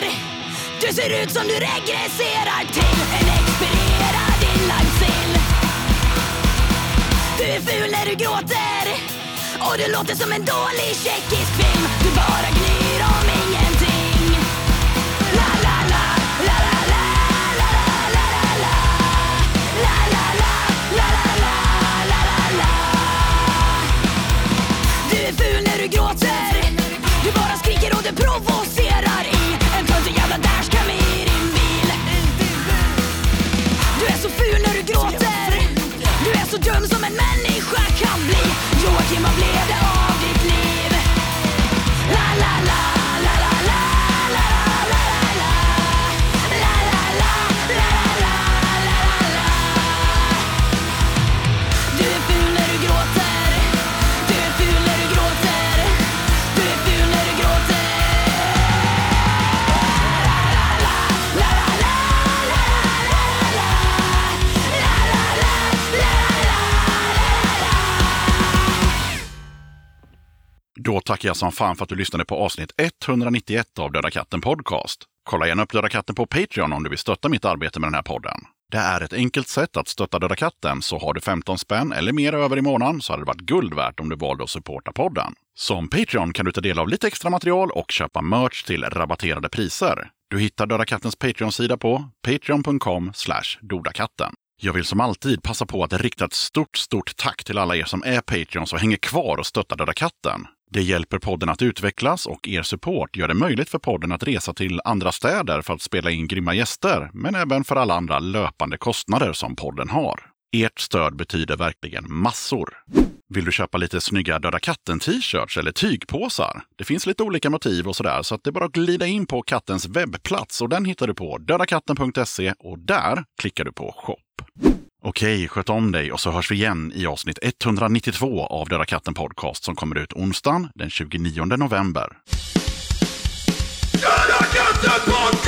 Du ser ut som du regresserar till en expirerad inlagd sill Du är ful när du gråter Och du låter som en dålig tjeckisk film Du bara gnyr om ingenting ful när du gråter. Du bara skriker och du provocerar i en töntig jävla dashcam i din bil. Du är så ful när du gråter. Du är så dum som en människa kan bli. Joakim, Då tackar jag som fan för att du lyssnade på avsnitt 191 av Döda katten podcast. Kolla gärna upp Döda katten på Patreon om du vill stötta mitt arbete med den här podden. Det är ett enkelt sätt att stötta Döda katten, så har du 15 spänn eller mer över i månaden så hade det varit guld värt om du valde att supporta podden. Som Patreon kan du ta del av lite extra material och köpa merch till rabatterade priser. Du hittar Döda kattens Patreon-sida på patreon.com dodakatten. Jag vill som alltid passa på att rikta ett stort, stort tack till alla er som är Patreons och hänger kvar och stöttar Döda katten. Det hjälper podden att utvecklas och er support gör det möjligt för podden att resa till andra städer för att spela in grymma gäster, men även för alla andra löpande kostnader som podden har. Ert stöd betyder verkligen massor. Vill du köpa lite snygga Döda katten-t-shirts eller tygpåsar? Det finns lite olika motiv och sådär, så att det är bara att glida in på kattens webbplats och den hittar du på dödakatten.se och där klickar du på shop. Okej, sköt om dig och så hörs vi igen i avsnitt 192 av Döda katten podcast som kommer ut onsdagen den 29 november. Döda katten podcast!